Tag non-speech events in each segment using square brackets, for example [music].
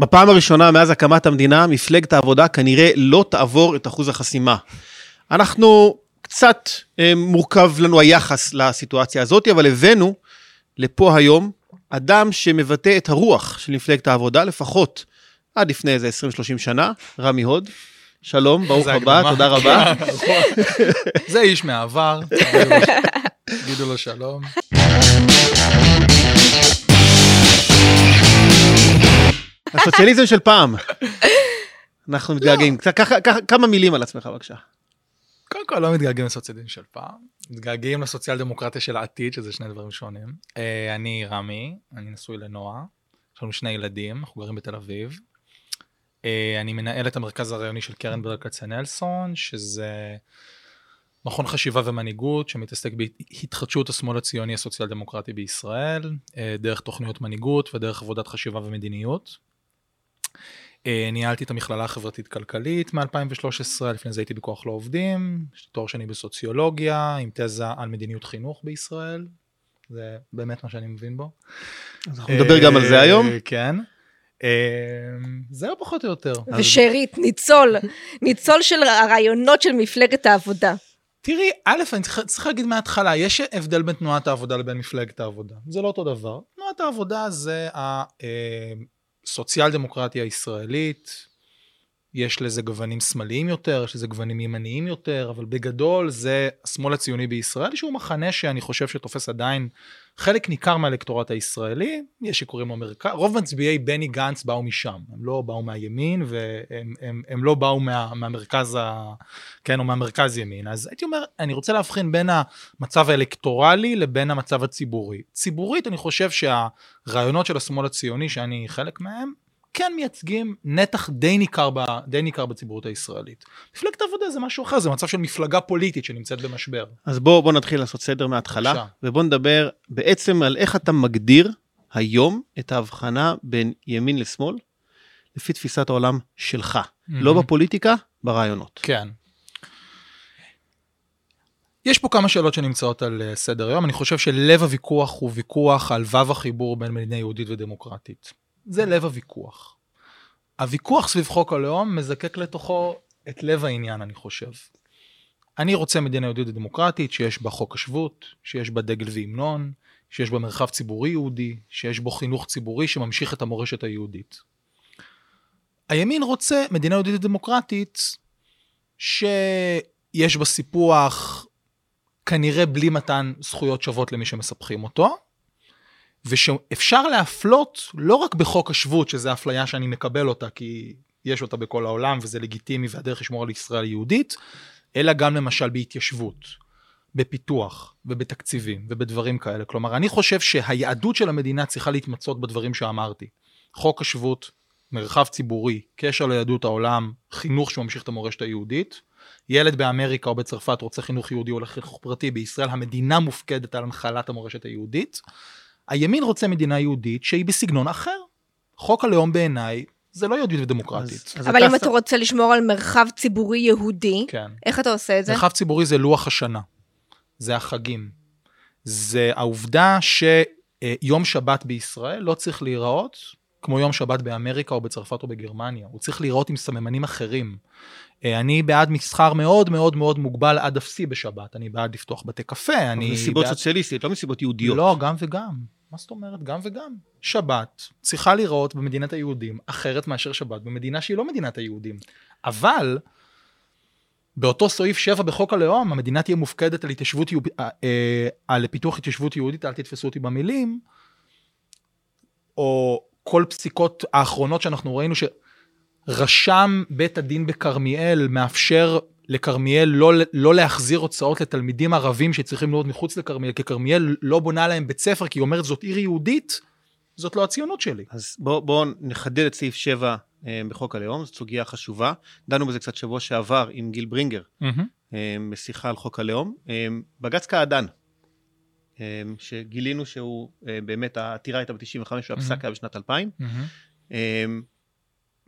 בפעם הראשונה מאז הקמת המדינה, מפלגת העבודה כנראה לא תעבור את אחוז החסימה. אנחנו, קצת אה, מורכב לנו היחס לסיטואציה הזאת, אבל הבאנו לפה היום אדם שמבטא את הרוח של מפלגת העבודה, לפחות עד לפני איזה 20-30 שנה, רמי הוד. שלום, ברוך הבא. תודה רבה. זה איש מהעבר, תגידו לו שלום. הסוציאליזם של פעם. [laughs] אנחנו מתגעגעים. ככה- כמה מילים על עצמך בבקשה. קודם כל לא מתגעגעים לסוציאליזם של פעם, מתגעגעים לסוציאל דמוקרטיה של העתיד, שזה שני דברים שונים. אה, אני רמי, אני נשוי לנועה, יש לנו שני ילדים, אנחנו גרים בתל אביב. אה, אני מנהל את המרכז הרעיוני של קרן ברל כצנלסון, שזה מכון חשיבה ומנהיגות שמתעסק בהתחדשות השמאל הציוני הסוציאל דמוקרטי בישראל, אה, דרך תוכניות מנהיגות ודרך עבודת חשיבה ומדיניות. אה, ניהלתי את המכללה החברתית-כלכלית מ-2013, לפני זה הייתי בכוח לעובדים, יש לי תואר שני בסוציולוגיה, עם תזה על מדיניות חינוך בישראל, זה באמת מה שאני מבין בו. אז אנחנו נדבר גם על זה היום. אה, כן. אה, זהו פחות או יותר. ושארית, ניצול, ניצול של הרעיונות של מפלגת העבודה. תראי, א', אני צריך, צריך להגיד מההתחלה, יש הבדל בין תנועת העבודה לבין מפלגת העבודה. זה לא אותו דבר. תנועת העבודה זה הסוציאל דמוקרטיה הישראלית, יש לזה גוונים שמאליים יותר, יש לזה גוונים ימניים יותר, אבל בגדול זה השמאל הציוני בישראל, שהוא מחנה שאני חושב שתופס עדיין חלק ניכר מהאלקטורט הישראלי, יש שקוראים לו מרכז, רוב מצביעי בני גנץ באו משם, הם לא באו מהימין והם הם, הם לא באו מה, מהמרכז, ה, כן, או מהמרכז ימין. אז הייתי אומר, אני רוצה להבחין בין המצב האלקטורלי לבין המצב הציבורי. ציבורית אני חושב שהרעיונות של השמאל הציוני, שאני חלק מהם, כן מייצגים נתח די ניכר, ב, די ניכר בציבוריות הישראלית. מפלגת העבודה זה משהו אחר, זה מצב של מפלגה פוליטית שנמצאת במשבר. אז בוא, בוא נתחיל לעשות סדר מההתחלה, בבקשה. ובוא נדבר בעצם על איך אתה מגדיר היום את ההבחנה בין ימין לשמאל, לפי תפיסת העולם שלך. לא בפוליטיקה, ברעיונות. כן. יש פה כמה שאלות שנמצאות על אה, סדר היום. אני חושב שלב הוויכוח הוא ויכוח על וו החיבור בין מדינה יהודית ודמוקרטית. זה לב הוויכוח. הוויכוח סביב חוק הלאום מזקק לתוכו את לב העניין, אני חושב. אני רוצה מדינה יהודית ודמוקרטית שיש בה חוק השבות, שיש בה דגל והמנון, שיש בה מרחב ציבורי יהודי, שיש בו חינוך ציבורי שממשיך את המורשת היהודית. הימין רוצה מדינה יהודית ודמוקרטית שיש בה סיפוח כנראה בלי מתן זכויות שוות למי שמספחים אותו, ושאפשר להפלות לא רק בחוק השבות, שזו אפליה שאני מקבל אותה כי יש אותה בכל העולם וזה לגיטימי והדרך לשמור על ישראל יהודית, אלא גם למשל בהתיישבות, בפיתוח ובתקציבים ובדברים כאלה. כלומר, אני חושב שהיהדות של המדינה צריכה להתמצות בדברים שאמרתי. חוק השבות, מרחב ציבורי, קשר ליהדות העולם, חינוך שממשיך את המורשת היהודית. ילד באמריקה או בצרפת רוצה חינוך יהודי או לחינוך פרטי, בישראל המדינה מופקדת על הנחלת המורשת היהודית. הימין רוצה מדינה יהודית שהיא בסגנון אחר. חוק הלאום בעיניי זה לא יהודית ודמוקרטית. אז- אז אבל אם ש- אתה רוצה לשמור על מרחב ציבורי יהודי, כן. איך אתה עושה את זה? מרחב ציבורי זה לוח השנה, זה החגים. זה העובדה שיום שבת בישראל לא צריך להיראות כמו יום שבת באמריקה או בצרפת או בגרמניה, הוא צריך להיראות עם סממנים אחרים. אה, אני בעד מסחר מאוד מאוד מאוד מוגבל עד אפסי בשבת, אני בעד לפתוח בתי קפה, אני מסיבות בעד... סוציאליסטיות, לא מסיבות יהודיות. לא, גם וגם. מה זאת אומרת? גם וגם. שבת צריכה להיראות במדינת היהודים אחרת מאשר שבת במדינה שהיא לא מדינת היהודים. אבל באותו סעיף 7 בחוק הלאום, המדינה תהיה מופקדת על התיישבות יהודית, אה, על פיתוח התיישבות יהודית, אל תתפסו אותי במילים, או כל פסיקות האחרונות שאנחנו ראינו שרשם בית הדין בכרמיאל מאפשר לכרמיאל לא, לא להחזיר הוצאות לתלמידים ערבים שצריכים להיות מחוץ לכרמיאל, כי כרמיאל לא בונה להם בית ספר, כי היא אומרת זאת עיר יהודית, זאת לא הציונות שלי. אז בואו בוא נחדד את סעיף 7 אה, בחוק הלאום, זאת סוגיה חשובה. דנו בזה קצת שבוע שעבר עם גיל ברינגר, אה, בשיחה על חוק הלאום. אה, בג"ץ קעדאן, אה, שגילינו שהוא אה, באמת, העתירה הייתה ב-95 והפסק היה בשנת 2000, אה,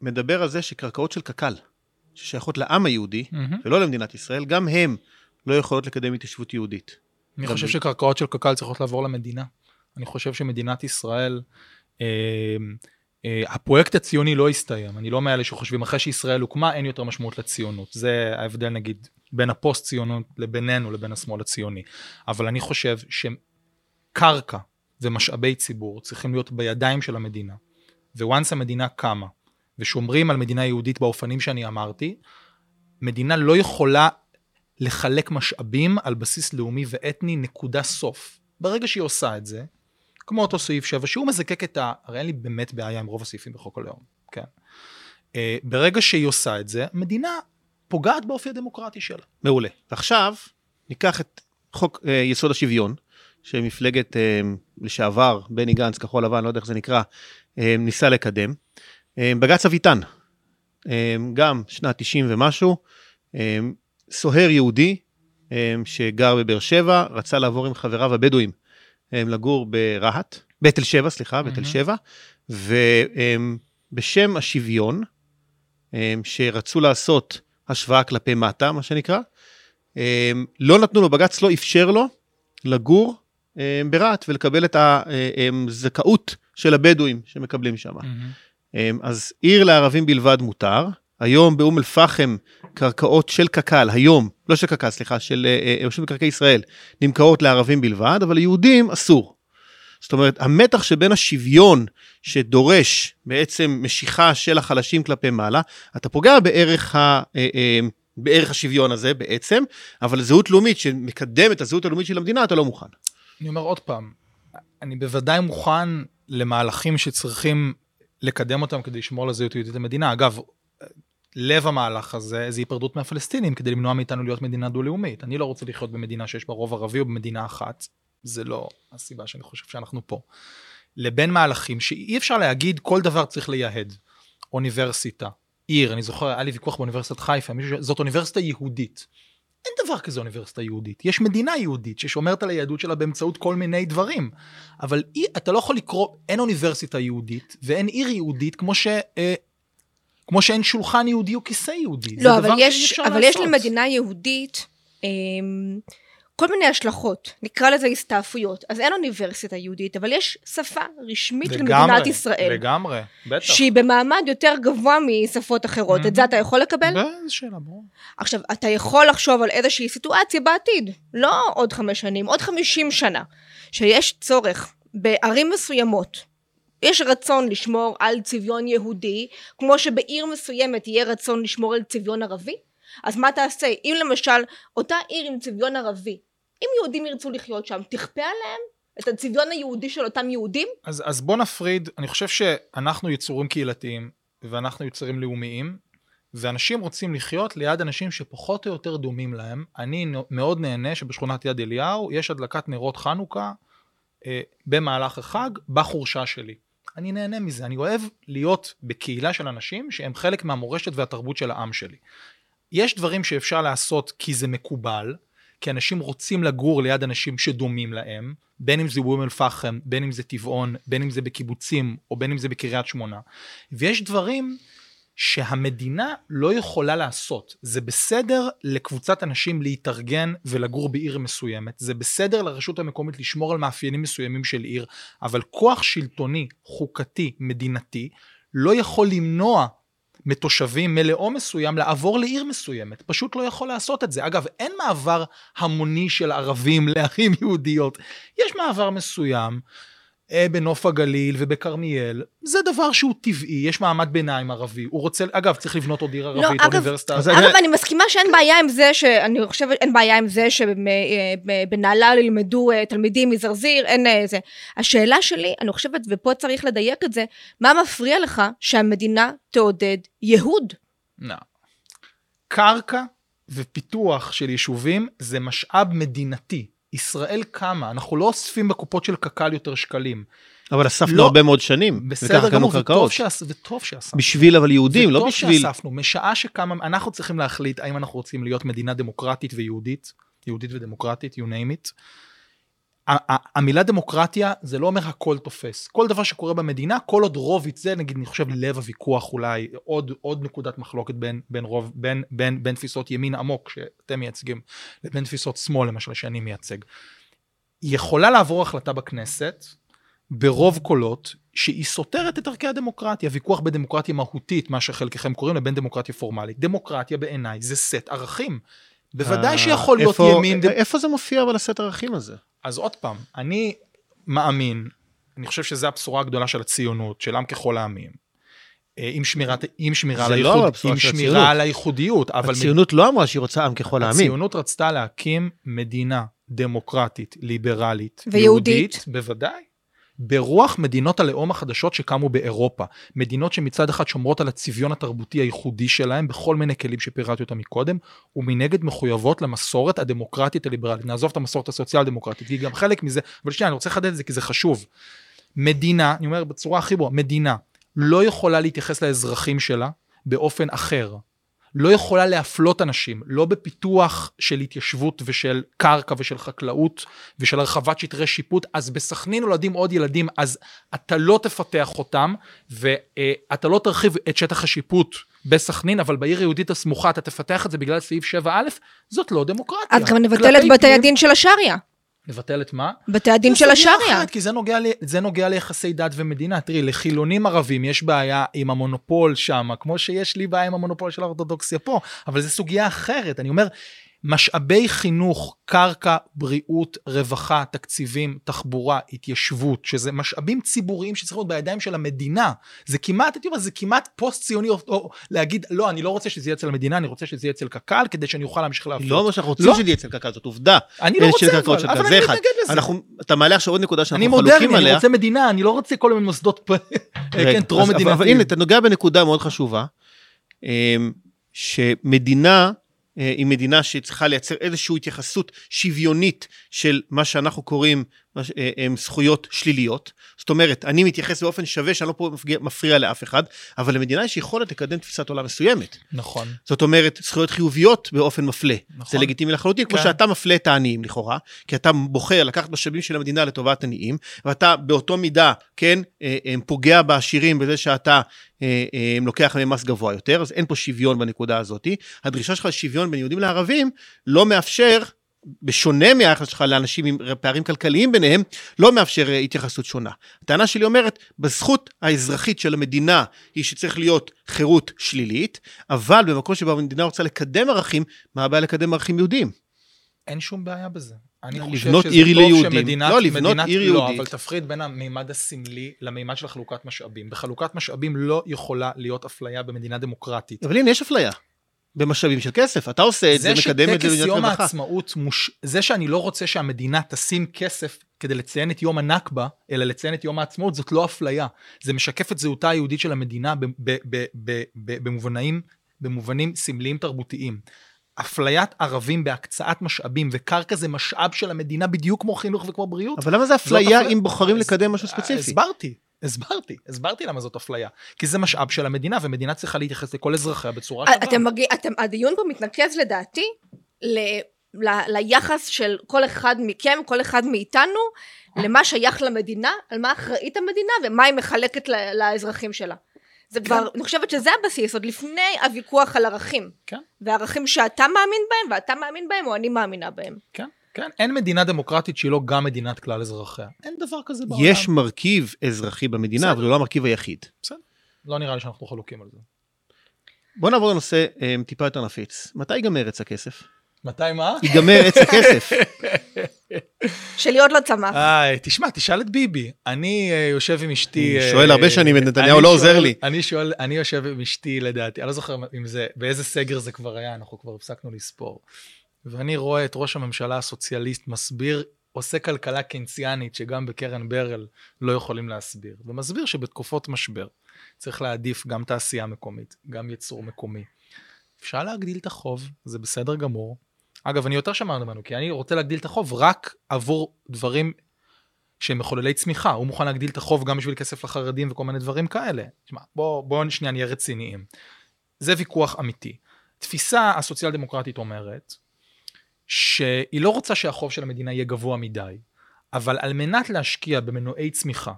מדבר על זה שקרקעות של קק"ל, ששייכות לעם היהודי ולא למדינת ישראל, גם הם לא יכולות לקדם התיישבות יהודית. אני חושב ב- שקרקעות של קק"ל צריכות לעבור למדינה. אני חושב שמדינת ישראל, אה, אה, הפרויקט הציוני לא הסתיים, אני לא מאלה שחושבים אחרי שישראל הוקמה אין יותר משמעות לציונות. זה ההבדל נגיד בין הפוסט ציונות לבינינו לבין השמאל הציוני. אבל אני חושב שקרקע ומשאבי ציבור צריכים להיות בידיים של המדינה. וואנס המדינה קמה ושומרים על מדינה יהודית באופנים שאני אמרתי, מדינה לא יכולה לחלק משאבים על בסיס לאומי ואתני נקודה סוף. ברגע שהיא עושה את זה, כמו אותו סעיף 7, שהוא מזקק את ה... הרי אין לי באמת בעיה עם רוב הסעיפים בחוק הלאום, כן. Uh, ברגע שהיא עושה את זה, מדינה פוגעת באופי הדמוקרטי שלה. מעולה. עכשיו, ניקח את חוק uh, יסוד השוויון, שמפלגת uh, לשעבר, בני גנץ, כחול לבן, לא יודע איך זה נקרא, uh, ניסה לקדם. Uh, בג"ץ אביטן, uh, גם שנת 90 ומשהו, uh, סוהר יהודי שגר בבאר שבע, רצה לעבור עם חבריו הבדואים לגור ברהט, בתל שבע, סליחה, בתל שבע, ובשם השוויון, שרצו לעשות השוואה כלפי מטה, מה שנקרא, לא נתנו לו, בג"ץ לא אפשר לו לגור ברהט ולקבל את הזכאות של הבדואים שמקבלים שם. אז עיר לערבים בלבד מותר, היום באום אל-פחם קרקעות של קק"ל, היום, לא של קק"ל, סליחה, של אה, אה, רשות מקרקעי ישראל, נמכרות לערבים בלבד, אבל ליהודים אסור. זאת אומרת, המתח שבין השוויון שדורש בעצם משיכה של החלשים כלפי מעלה, אתה פוגע בערך, ה, אה, בערך השוויון הזה בעצם, אבל זהות לאומית שמקדם את הזהות הלאומית של המדינה, אתה לא מוכן. אני אומר עוד פעם, אני בוודאי מוכן למהלכים שצריכים לקדם אותם כדי לשמור על הזהות היהודית המדינה. אגב, לב המהלך הזה זה היפרדות מהפלסטינים כדי למנוע מאיתנו להיות מדינה דו-לאומית. אני לא רוצה לחיות במדינה שיש בה רוב ערבי או במדינה אחת, זה לא הסיבה שאני חושב שאנחנו פה. לבין מהלכים שאי אפשר להגיד כל דבר צריך לייהד. אוניברסיטה, עיר, אני זוכר, היה לי ויכוח באוניברסיטת חיפה, מישהו, זאת אוניברסיטה יהודית. אין דבר כזה אוניברסיטה יהודית. יש מדינה יהודית ששומרת על היהדות שלה באמצעות כל מיני דברים. אבל אי, אתה לא יכול לקרוא, אין אוניברסיטה יהודית ואין עיר יהודית כמו ש... אה, כמו שאין שולחן יהודי או כיסא יהודי. לא, אבל יש, אבל לעשות. יש למדינה יהודית אה, כל מיני השלכות, נקרא לזה הסתעפויות. אז אין אוניברסיטה יהודית, אבל יש שפה רשמית לגמרי, למדינת ישראל. לגמרי, בטח. שהיא במעמד יותר גבוה משפות אחרות. Mm-hmm. את זה אתה יכול לקבל? באיזה שאלה, ברור. עכשיו, אתה יכול לחשוב על איזושהי סיטואציה בעתיד, לא עוד חמש שנים, עוד חמישים שנה, שיש צורך בערים מסוימות, יש רצון לשמור על צביון יהודי, כמו שבעיר מסוימת יהיה רצון לשמור על צביון ערבי, אז מה תעשה? אם למשל אותה עיר עם צביון ערבי, אם יהודים ירצו לחיות שם, תכפה עליהם את הצביון היהודי של אותם יהודים? אז, אז בוא נפריד, אני חושב שאנחנו יצורים קהילתיים, ואנחנו יצורים לאומיים, ואנשים רוצים לחיות ליד אנשים שפחות או יותר דומים להם. אני מאוד נהנה שבשכונת יד אליהו יש הדלקת נרות חנוכה אה, במהלך החג בחורשה שלי. אני נהנה מזה, אני אוהב להיות בקהילה של אנשים שהם חלק מהמורשת והתרבות של העם שלי. יש דברים שאפשר לעשות כי זה מקובל, כי אנשים רוצים לגור ליד אנשים שדומים להם, בין אם זה באום אל-פחם, בין אם זה טבעון, בין אם זה בקיבוצים, או בין אם זה בקריית שמונה. ויש דברים שהמדינה לא יכולה לעשות. זה בסדר לקבוצת אנשים להתארגן ולגור בעיר מסוימת, זה בסדר לרשות המקומית לשמור על מאפיינים מסוימים של עיר, אבל כוח שלטוני, חוקתי, מדינתי, לא יכול למנוע מתושבים מלאום מסוים לעבור לעיר מסוימת, פשוט לא יכול לעשות את זה. אגב, אין מעבר המוני של ערבים לערים יהודיות, יש מעבר מסוים בנוף הגליל ובכרמיאל, זה דבר שהוא טבעי, יש מעמד ביניים ערבי, הוא רוצה, אגב, צריך לבנות עוד עיר ערבית, לא, אוניברסיטה. אגב, אגב, אני מסכימה שאין בעיה עם זה, שאני חושבת, אין בעיה עם זה שבנהלל ילמדו אה, תלמידים מזרזיר, אין אה, זה. השאלה שלי, אני חושבת, ופה צריך לדייק את זה, מה מפריע לך שהמדינה תעודד יהוד? לא. קרקע ופיתוח של יישובים זה משאב מדינתי. ישראל קמה, אנחנו לא אוספים בקופות של קק"ל יותר שקלים. אבל אספנו לא, הרבה מאוד שנים. בסדר גמור, וטוב, שאס, וטוב שאספנו. בשביל אבל יהודים, לא בשביל... וטוב שאספנו, משעה שקמה, אנחנו צריכים להחליט האם אנחנו רוצים להיות מדינה דמוקרטית ויהודית, יהודית ודמוקרטית, you name it. המילה דמוקרטיה זה לא אומר הכל תופס. כל דבר שקורה במדינה, כל עוד רוב יצא, נגיד, אני חושב לב הוויכוח אולי, עוד, עוד נקודת מחלוקת בין, בין, רוב, בין, בין, בין תפיסות ימין עמוק שאתם מייצגים, לבין תפיסות שמאל למשל שאני מייצג. יכולה לעבור החלטה בכנסת, ברוב קולות, שהיא סותרת את ערכי הדמוקרטיה. ויכוח בין דמוקרטיה מהותית, מה שחלקכם קוראים, לבין דמוקרטיה פורמלית. דמוקרטיה בעיניי זה סט ערכים. בוודאי שיכול להיות ימין... איפה זה מופיע אבל הסט הערכים הזה? אז עוד פעם, אני מאמין, אני חושב שזו הבשורה הגדולה של הציונות, של עם ככל העמים. אה, עם שמירת, עם שמירה זה על לא הייחוד, הבשורה עם של שמירה הציונות. על הייחודיות, אבל הציונות לא אמרה שהיא רוצה עם ככל העמים. הציונות רצתה להקים מדינה דמוקרטית, ליברלית, ויהודית. יהודית, בוודאי. ברוח מדינות הלאום החדשות שקמו באירופה. מדינות שמצד אחד שומרות על הצביון התרבותי הייחודי שלהם בכל מיני כלים שפירטתי אותם מקודם, ומנגד מחויבות למסורת הדמוקרטית הליברלית. נעזוב את המסורת הסוציאל דמוקרטית, כי גם חלק מזה, אבל שנייה, אני רוצה לחדד את זה כי זה חשוב. מדינה, אני אומר בצורה הכי ברורה, מדינה לא יכולה להתייחס לאזרחים שלה באופן אחר. לא יכולה להפלות אנשים, לא בפיתוח של התיישבות ושל קרקע ושל חקלאות ושל הרחבת שטרי שיפוט, אז בסכנין נולדים עוד ילדים, אז אתה לא תפתח אותם, ואתה לא תרחיב את שטח השיפוט בסכנין, אבל בעיר היהודית הסמוכה אתה תפתח את זה בגלל סעיף 7א, זאת לא דמוקרטיה. אז גם נבטל את בתי הדין של השריעה. נבטל את מה? בתי הדין זה של השריעה. כי זה נוגע, ל, זה נוגע ליחסי דת ומדינה. תראי, לחילונים ערבים יש בעיה עם המונופול שם, כמו שיש לי בעיה עם המונופול של האורתודוקסיה פה, אבל זו סוגיה אחרת. אני אומר, משאבי חינוך, קרקע, בריאות, רווחה, תקציבים, תחבורה, התיישבות, שזה משאבים ציבוריים שצריכים להיות בידיים של המדינה. זה כמעט, הייתי אומר, זה כמעט פוסט-ציוני, או, או להגיד, לא, אני לא רוצה שזה יהיה אצל המדינה, אני רוצה שזה יהיה אצל קק"ל, כדי שאני אוכל להמשיך להפלות. לא אומר שאנחנו רוצים לא. שזה יהיה אצל קק"ל, זאת עובדה. אני לא אה, רוצה אבל, אבל קק"ל. אני. מתנגד לזה. אנחנו, אתה מעלה עכשיו עוד נקודה אני שאנחנו מודרני, חלוקים אני עליה. רוצה מדינה, אני לא רוצה כל מיני מוסדות, רגע, כן, טרום מדינתיים. אבל הנה, אתה נוגע בנקודה מאוד חשובה, אמ, שמדינה אה, היא מדינה שצריכה לייצר איזושהי התייחסות שוויונית של מה שאנחנו קוראים אה, זכויות שליליות. זאת אומרת, אני מתייחס באופן שווה שאני לא פה מפגיע- מפריע לאף אחד, אבל למדינה יש יכולת לקדם תפיסת עולם מסוימת. נכון. זאת אומרת, זכויות חיוביות באופן מפלה. נכון. זה לגיטימי לחלוטין, כמו כן. שאתה מפלה את העניים לכאורה, כי אתה בוחר לקחת משאבים של המדינה לטובת עניים, ואתה באותו מידה, כן, אה, אה, פוגע בעשירים בזה שאתה אה, אה, לוקח מהם מס גבוה יותר, אז אין פה שוויון בנקודה הזאת. הדרישה שלך לשוויון בין יהודים לערבים לא מאפשר, בשונה מהיחס שלך לאנשים עם פערים כלכליים ביניהם, לא מאפשר אה, התייחסות שונה. הטענה שלי אומרת, בזכות האזרחית של המדינה היא שצריך להיות חירות שלילית, אבל במקום שבו המדינה רוצה לקדם ערכים, מה הבעיה לקדם ערכים יהודיים? אין שום בעיה בזה. אני לא, חושב שזה עיר טוב ליהודים. שמדינת... לא, לבנות מדינת, עיר לא, יהודית. אבל תפריד בין המימד הסמלי למימד של חלוקת משאבים. בחלוקת משאבים לא יכולה להיות אפליה במדינה דמוקרטית. אבל הנה, יש אפליה. במשאבים של כסף, אתה עושה את זה, מקדם את זה שטקס במדינת יום רווחה. העצמאות, מוש... זה שאני לא רוצה שהמדינה תשים כסף כדי לציין את יום הנכבה, אלא לציין את יום העצמאות, זאת לא אפליה. זה משקף את זהותה היהודית של המדינה ב- ב- ב- במובנים, במובנים סמליים תרבותיים. אפליית ערבים בהקצאת משאבים, וקרקע זה משאב של המדינה בדיוק כמו חינוך וכמו בריאות. אבל למה זה אפליה אפליה. אם בוחרים אז- לקדם משהו ספציפי? הסברתי, הסברתי, הסברתי למה זאת אפליה. כי זה משאב של המדינה, ומדינה צריכה להתייחס לכל אזרחיה בצורה שווה. אתם מגיע, אתם, הדיון פה מתנקז לדעתי ל, ל, ליחס של כל אחד מכם, כל אחד מאיתנו, למה שייך למדינה, על מה אחראית המדינה ומה היא מחלקת ל, לאזרחים שלה. זה כבר, אני חושבת שזה הבסיס, עוד לפני הוויכוח על ערכים. כן. וערכים שאתה מאמין בהם, ואתה מאמין בהם, או אני מאמינה בהם. כן, כן. אין מדינה דמוקרטית שהיא לא גם מדינת כלל אזרחיה. אין דבר כזה בעולם. יש מרכיב אזרחי במדינה, בסדר. אבל הוא לא המרכיב היחיד. לא נראה לי שאנחנו חלוקים על זה. בוא נעבור לנושא אה, טיפה יותר נפיץ. מתי ייגמר עץ הכסף? מתי מה? ייגמר עץ הכסף. [laughs] שלי עוד לא צמח. איי, תשמע, תשאל את ביבי. אני אה, יושב עם אשתי... אני אה, שואל הרבה שנים את נתניהו, לא שואל- עוזר לי. אני שואל, אני יושב עם אשתי, לדעתי, אני לא זוכר אם זה, באיזה סגר זה כבר היה, אנחנו כבר הפסקנו לספור. ואני רואה את ראש הממשלה הסוציאליסט מסביר, עושה כלכלה קיינסיאנית שגם בקרן ברל לא יכולים להסביר. ומסביר שבתקופות משבר צריך להעדיף גם תעשייה מקומית, גם ייצור מקומי. אפשר להגדיל את החוב, זה בסדר גמור. אגב, אני יותר שמענו ממנו, כי אני רוצה להגדיל את החוב רק עבור דברים שהם מחוללי צמיחה. הוא מוכן להגדיל את החוב גם בשביל כסף לחרדים וכל מיני דברים כאלה. תשמע, בואו בוא שנייה נהיה רציניים. זה ויכוח אמיתי. תפיסה הסוציאל דמוקרטית אומרת שהיא לא רוצה שהחוב של המדינה יהיה גבוה מדי, אבל על מנת להשקיע במנועי צמיחה,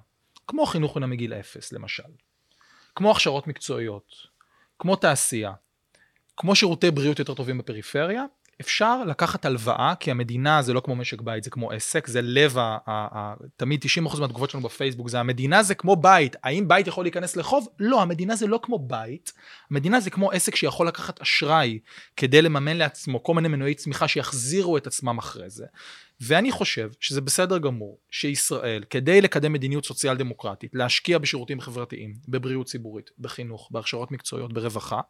כמו חינוך חינם מגיל אפס למשל, כמו הכשרות מקצועיות, כמו תעשייה, כמו שירותי בריאות יותר טובים בפריפריה, אפשר לקחת הלוואה, כי המדינה זה לא כמו משק בית, זה כמו עסק, זה לב, תמיד 90% מהתגובות שלנו בפייסבוק זה המדינה זה כמו בית. האם בית יכול להיכנס לחוב? לא, המדינה זה לא כמו בית. המדינה זה כמו עסק שיכול לקחת אשראי כדי לממן לעצמו כל מיני מנועי צמיחה שיחזירו את עצמם אחרי זה. ואני חושב שזה בסדר גמור שישראל, כדי לקדם מדיניות סוציאל דמוקרטית, להשקיע בשירותים חברתיים, בבריאות ציבורית, בחינוך, בהכשרות מקצועיות, ברווחה,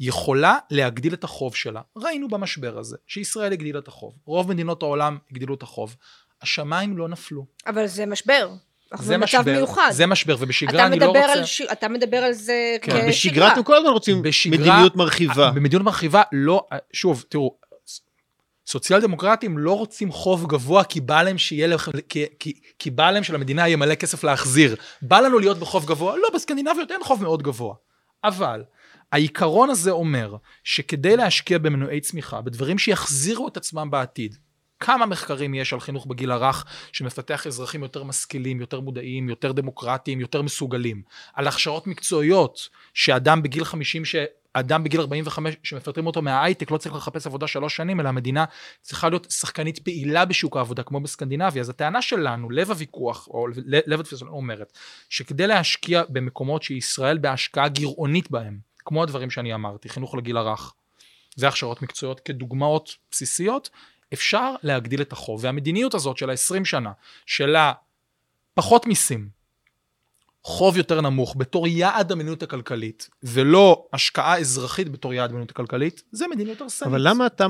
יכולה להגדיל את החוב שלה. ראינו במשבר הזה שישראל הגדילה את החוב, רוב מדינות העולם הגדילו את החוב. השמיים לא נפלו. אבל זה משבר. זה משבר, מיוחד. זה משבר, ובשגרה אני לא רוצה... על ש... אתה מדבר על זה כן, כשגרה. בשגרה אתם כל הזמן רוצים בשגרה- מדיניות מרחיבה. במדיניות מרחיבה לא, שוב, תראו, סוציאל דמוקרטים לא רוצים חוב גבוה כי בא להם שיהיה להם, כי, כי, כי בא להם שלמדינה יהיה מלא כסף להחזיר. בא לנו להיות בחוב גבוה? לא, בסקנדינביות אין חוב מאוד גבוה. אבל העיקרון הזה אומר שכדי להשקיע במנועי צמיחה, בדברים שיחזירו את עצמם בעתיד, כמה מחקרים יש על חינוך בגיל הרך שמפתח אזרחים יותר משכילים, יותר מודעים, יותר דמוקרטיים, יותר מסוגלים. על הכשרות מקצועיות, שאדם בגיל 50, ש... אדם בגיל 45 שמפטרים אותו מההייטק לא צריך לחפש עבודה שלוש שנים, אלא המדינה צריכה להיות שחקנית פעילה בשוק העבודה, כמו בסקנדינביה. אז הטענה שלנו, לב הוויכוח, או לב התפיסה אומרת, שכדי להשקיע במקומות שישראל בהשקעה גירעונית בהם, כמו הדברים שאני אמרתי, חינוך לגיל הרך, והכשרות מקצועיות כדוגמאות בסיסיות, אפשר להגדיל את החוב. והמדיניות הזאת של ה-20 שנה, שלה פחות מיסים, חוב יותר נמוך בתור יעד המדיניות הכלכלית, ולא השקעה אזרחית בתור יעד המדיניות הכלכלית, זה מדיניות הרסנית. אבל למה אתה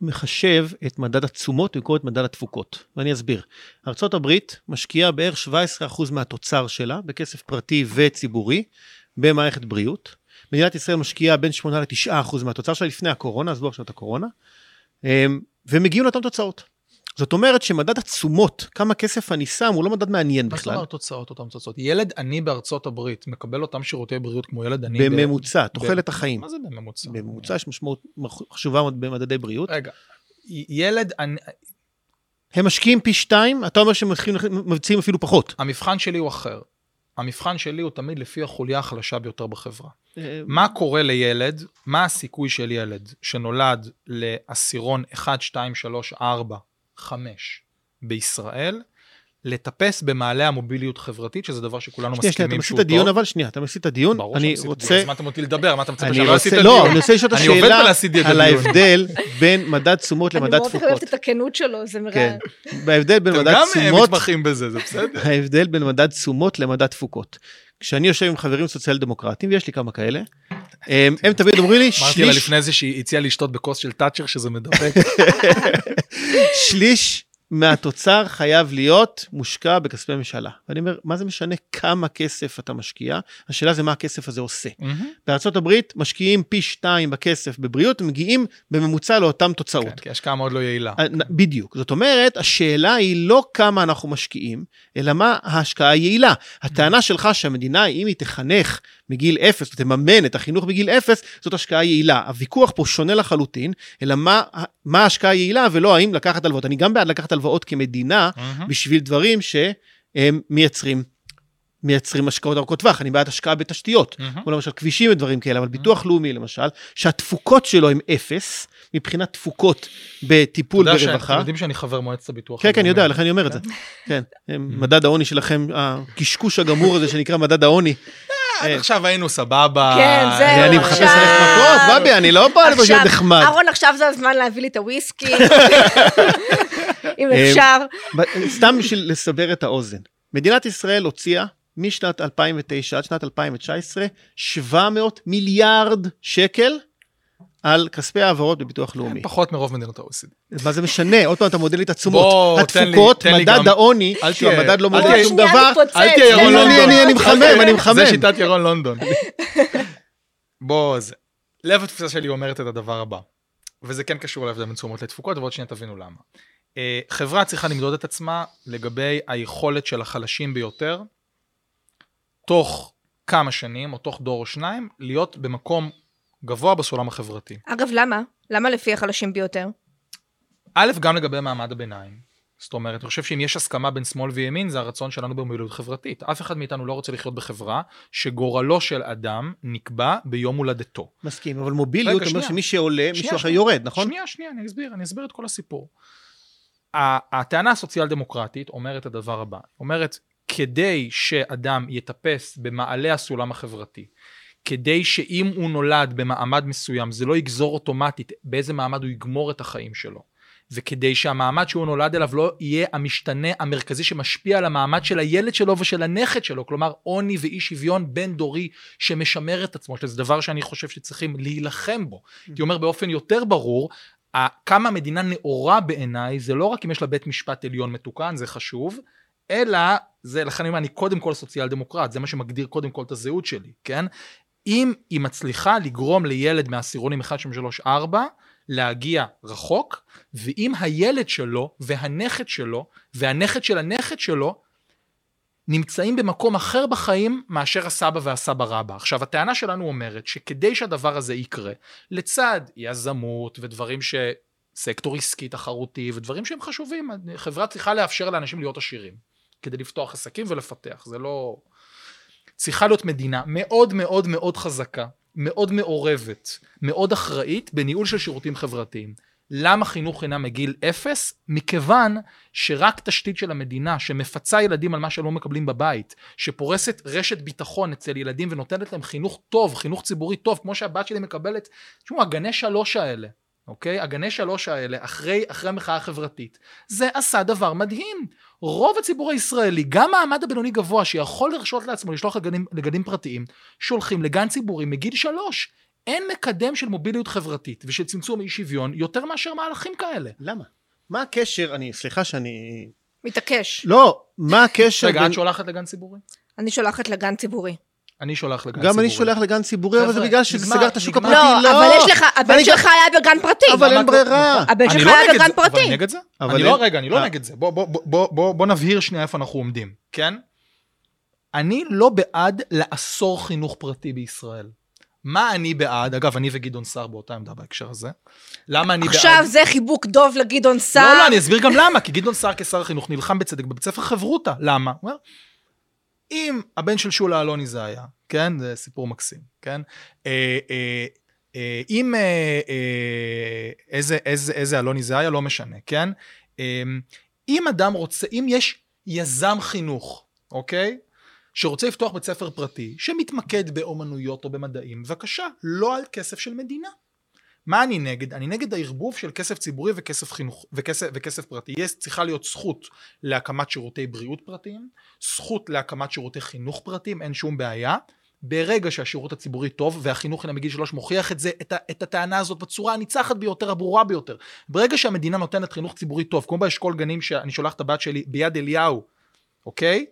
מחשב את מדד התשומות במקום את מדד התפוקות? ואני אסביר. ארה"ב משקיעה בערך 17% מהתוצר שלה בכסף פרטי וציבורי במערכת בריאות. מדינת ישראל משקיעה בין 8 ל-9% מהתוצר שלה לפני הקורונה, עזבו עכשיו את הקורונה, אמ, ומגיעים לאותן תוצאות. זאת אומרת שמדד התשומות, כמה כסף אני שם, הוא לא מדד מעניין מה זאת בכלל. אומרת תוצאות, אותן תוצאות? ילד עני בארצות הברית מקבל אותם שירותי בריאות כמו ילד עני... ב- בממוצע, ב- תוחלת החיים. מה זה בממוצע? בממוצע יש משמעות חשובה מאוד במדדי בריאות. רגע, ילד עני... הם משקיעים פי שתיים, אתה אומר שהם מבצעים אפילו פחות. המבחן שלי הוא אחר. המבחן שלי הוא תמיד לפי החוליה החלשה ביותר בחברה. אה, מה קורה לילד, מה הסיכוי של ילד שנולד לעשירון 1, 2, 3, 4, 5 בישראל, לטפס במעלה המוביליות חברתית, שזה דבר שכולנו שנייה, שנייה, אתה מסכימים מסיט שהוא את הדיון, טוב. אבל שנייה, אתה מסיט את הדיון. ברור אני שאני עשיתי רוצה... דיון, הזמנתם אותי לדבר, מה אתה מצפה אני שאני לא אעשה את רוצה, הדיון? לא, אני רוצה לשאול את אני עובד השאלה את על הדיון. ההבדל בין מדד תשומות אני למדד מאוד תפוקות. אוהבת את הכנות שלו, זה מראה. כן. בהבדל בין אתם מדד גם אה, תשומות, מתמחים בזה, זה בסדר. ההבדל בין מדד תשומות למדד תפוקות. כשאני יושב עם חברים סוציאל דמוקרטיים, ויש לי כמה כאלה, הם הם תמיד אומרים לי, אמרתי לה שליש, לפני זה שהיא הציעה לשתות בכוס של תאצ'ר שזה מדבק. [laughs] שליש מהתוצר חייב להיות מושקע בכספי ממשלה. ואני אומר, מה זה משנה כמה כסף אתה משקיע? השאלה זה מה הכסף הזה עושה. הברית משקיעים פי שתיים בכסף בבריאות, ומגיעים בממוצע לאותן תוצאות. כן, כי השקעה מאוד לא יעילה. אה, בדיוק. זאת אומרת, השאלה היא לא כמה אנחנו משקיעים, אלא מה ההשקעה היעילה. הטענה שלך שהמדינה, אם היא תחנך מגיל אפס, תממן את החינוך בגיל אפס, זאת השקעה יעילה. הוויכוח פה שונה לחלוטין, אלא מה, מה ההשקעה היעילה, ולא האם לקחת הלוואות. אני גם בעד לקחת הלוואות כמדינה, מהמם. בשביל דברים שהם מייצרים. מייצרים השקעות ארוכות טווח, אני בעד השקעה בתשתיות, מהמם. כמו למשל כבישים ודברים כאלה, אבל ביטוח לאומי למשל, שהתפוקות שלו הם אפס, מבחינת תפוקות בטיפול אתה יודע ברווחה. שאתם יודעים שאני חבר מועצת הביטוח. כן, כן, אני הלאומי. יודע, לכן אני אומר את זה. כן, מדד העוני שלכם, הקשקוש הגמור הזה שנקרא מדד העוני. עד עכשיו היינו סבבה. כן, זהו, אני עכשיו- מחפש ללכת מכות, בבי, אני לא בא לפה להיות נחמד. אהרון, עכשיו זה הזמן להביא לי את הוויסקי. [laughs] אם אה, אפשר. סתם בשביל לסבר את האוזן. מדינת ישראל הוציאה משנת 2009 עד שנת 2019 700 מיליארד שקל על כספי העברות בביטוח לאומי. פחות מרוב מדינות ה-OECD. מה זה משנה? עוד פעם אתה מודד לי את התשומות. בוא, תן לי- התפוקות, תן לי מדד העוני, שהוא המדד לא מודד שום שנייה דבר. אל תהיה ירון לונדון. אני- מחמם, אני מחמם. זה שיטת ירון לונדון. בוא, זה. לב התפיסה שלי אומרת את הדבר הבא, וזה כן קשור להבדל בין תשומות לתפוקות, ועוד שניה תבינו למה. אה, חברה צריכה למדוד את עצמה לגבי היכולת של החלשים ביותר, תוך כמה שנים, או תוך דור או שניים, להיות במקום גבוה בסולם החברתי. אגב, למה? למה לפי החלשים ביותר? א', גם לגבי מעמד הביניים. זאת אומרת, אני חושב שאם יש הסכמה בין שמאל וימין, זה הרצון שלנו במוביליות חברתית. אף אחד מאיתנו לא רוצה לחיות בחברה שגורלו של אדם נקבע ביום הולדתו. מסכים, אבל מוביליות אומר. שמי שעולה, מישהו אחר. יורד, נכון? שנייה, שנייה, אני אסביר, אני אסביר את כל הסיפור. הטענה הסוציאל דמוקרטית אומרת את הדבר הבא, אומרת, כדי שאדם יטפס במעלה הסולם החברתי, כדי שאם הוא נולד במעמד מסוים, זה לא יגזור אוטומטית באיזה מעמד הוא יגמור את החיים שלו. וכדי שהמעמד שהוא נולד אליו לא יהיה המשתנה המרכזי שמשפיע על המעמד של הילד שלו ושל הנכד שלו, כלומר עוני ואי שוויון בין דורי שמשמר את עצמו, שזה דבר שאני חושב שצריכים להילחם בו. הייתי אומר באופן יותר ברור, כמה מדינה נאורה בעיניי זה לא רק אם יש לה בית משפט עליון מתוקן, זה חשוב, אלא זה, לכן אני אומר, אני קודם כל סוציאל דמוקרט, זה מה שמגדיר קודם כל את הזהות שלי, כן? אם היא מצליחה לגרום לילד מהעשירונים 1, 2, 3, 4, להגיע רחוק, ואם הילד שלו והנכד שלו והנכד של הנכד שלו נמצאים במקום אחר בחיים מאשר הסבא והסבא רבא. עכשיו, הטענה שלנו אומרת שכדי שהדבר הזה יקרה, לצד יזמות ודברים ש... סקטור עסקי תחרותי ודברים שהם חשובים, חברה צריכה לאפשר לאנשים להיות עשירים כדי לפתוח עסקים ולפתח, זה לא... צריכה להיות מדינה מאוד מאוד מאוד חזקה, מאוד מעורבת, מאוד אחראית בניהול של שירותים חברתיים. למה חינוך חינם מגיל אפס? מכיוון שרק תשתית של המדינה שמפצה ילדים על מה שהם לא מקבלים בבית, שפורסת רשת ביטחון אצל ילדים ונותנת להם חינוך טוב, חינוך ציבורי טוב, כמו שהבת שלי מקבלת, תשמעו, הגני שלוש האלה, אוקיי? הגני שלוש האלה, אחרי, אחרי המחאה החברתית, זה עשה דבר מדהים. רוב הציבור הישראלי, גם מעמד הבינוני גבוה, שיכול להרשות לעצמו לשלוח לגנים, לגנים פרטיים, שולחים לגן ציבורי מגיל שלוש. אין מקדם של מוביליות חברתית ושל צמצום אי שוויון יותר מאשר מהלכים כאלה. למה? מה הקשר, אני, סליחה שאני... מתעקש. לא, מה הקשר רגע, בין... את שולחת לגן ציבורי? אני שולחת לגן ציבורי. אני שולח לגן גם ציבורי. אני שולח לגן ציבורי, אבל זה בגלל שסגרת השוק נגמר. הפרטי, לא, לא. אבל יש לך, הבן אני שלך היה בגן פרטי. אבל אין ברירה. נכון. הבן שלך לא היה בגן זה, אבל פרטי. אני נגד זה? אני לא, רגע, אני לא אה. נגד זה. בוא- נבהיר שנייה איפה אנחנו עומדים, כן? אני לא בעד לאסור חינוך פרטי בישראל. מה אני בעד? אגב, אני וגדעון סער באותה עמדה בהקשר הזה. למה אני בעד? עכשיו זה חיבוק דוב לגדעון סער. לא, לא, אני אסביר גם למה, כי גדעון סער כשר החינוך נלחם בצדק בבית ספר חברותא. למה? הוא אומר, אם הבן של שולה אלוני זה היה, כן? זה סיפור מקסים, כן? אה, אה, אה, אם איזה, איזה, איזה אלוני זה היה, לא משנה, כן? אם אדם רוצה, אם יש יזם חינוך, אוקיי? שרוצה לפתוח בית ספר פרטי, שמתמקד באומנויות או במדעים, בבקשה, לא על כסף של מדינה. מה אני נגד? אני נגד הערבוב של כסף ציבורי וכסף חינוך וכסף, וכסף פרטי. יש צריכה להיות זכות להקמת שירותי בריאות פרטיים, זכות להקמת שירותי חינוך פרטיים, אין שום בעיה. ברגע שהשירות הציבורי טוב והחינוך הנה מגיל שלוש מוכיח את זה, את, את הטענה הזאת בצורה הניצחת ביותר, הברורה ביותר. ברגע שהמדינה נותנת חינוך ציבורי טוב, כמו באשכול גנים שאני שולח את הבת שלי ביד אליהו, אוקיי?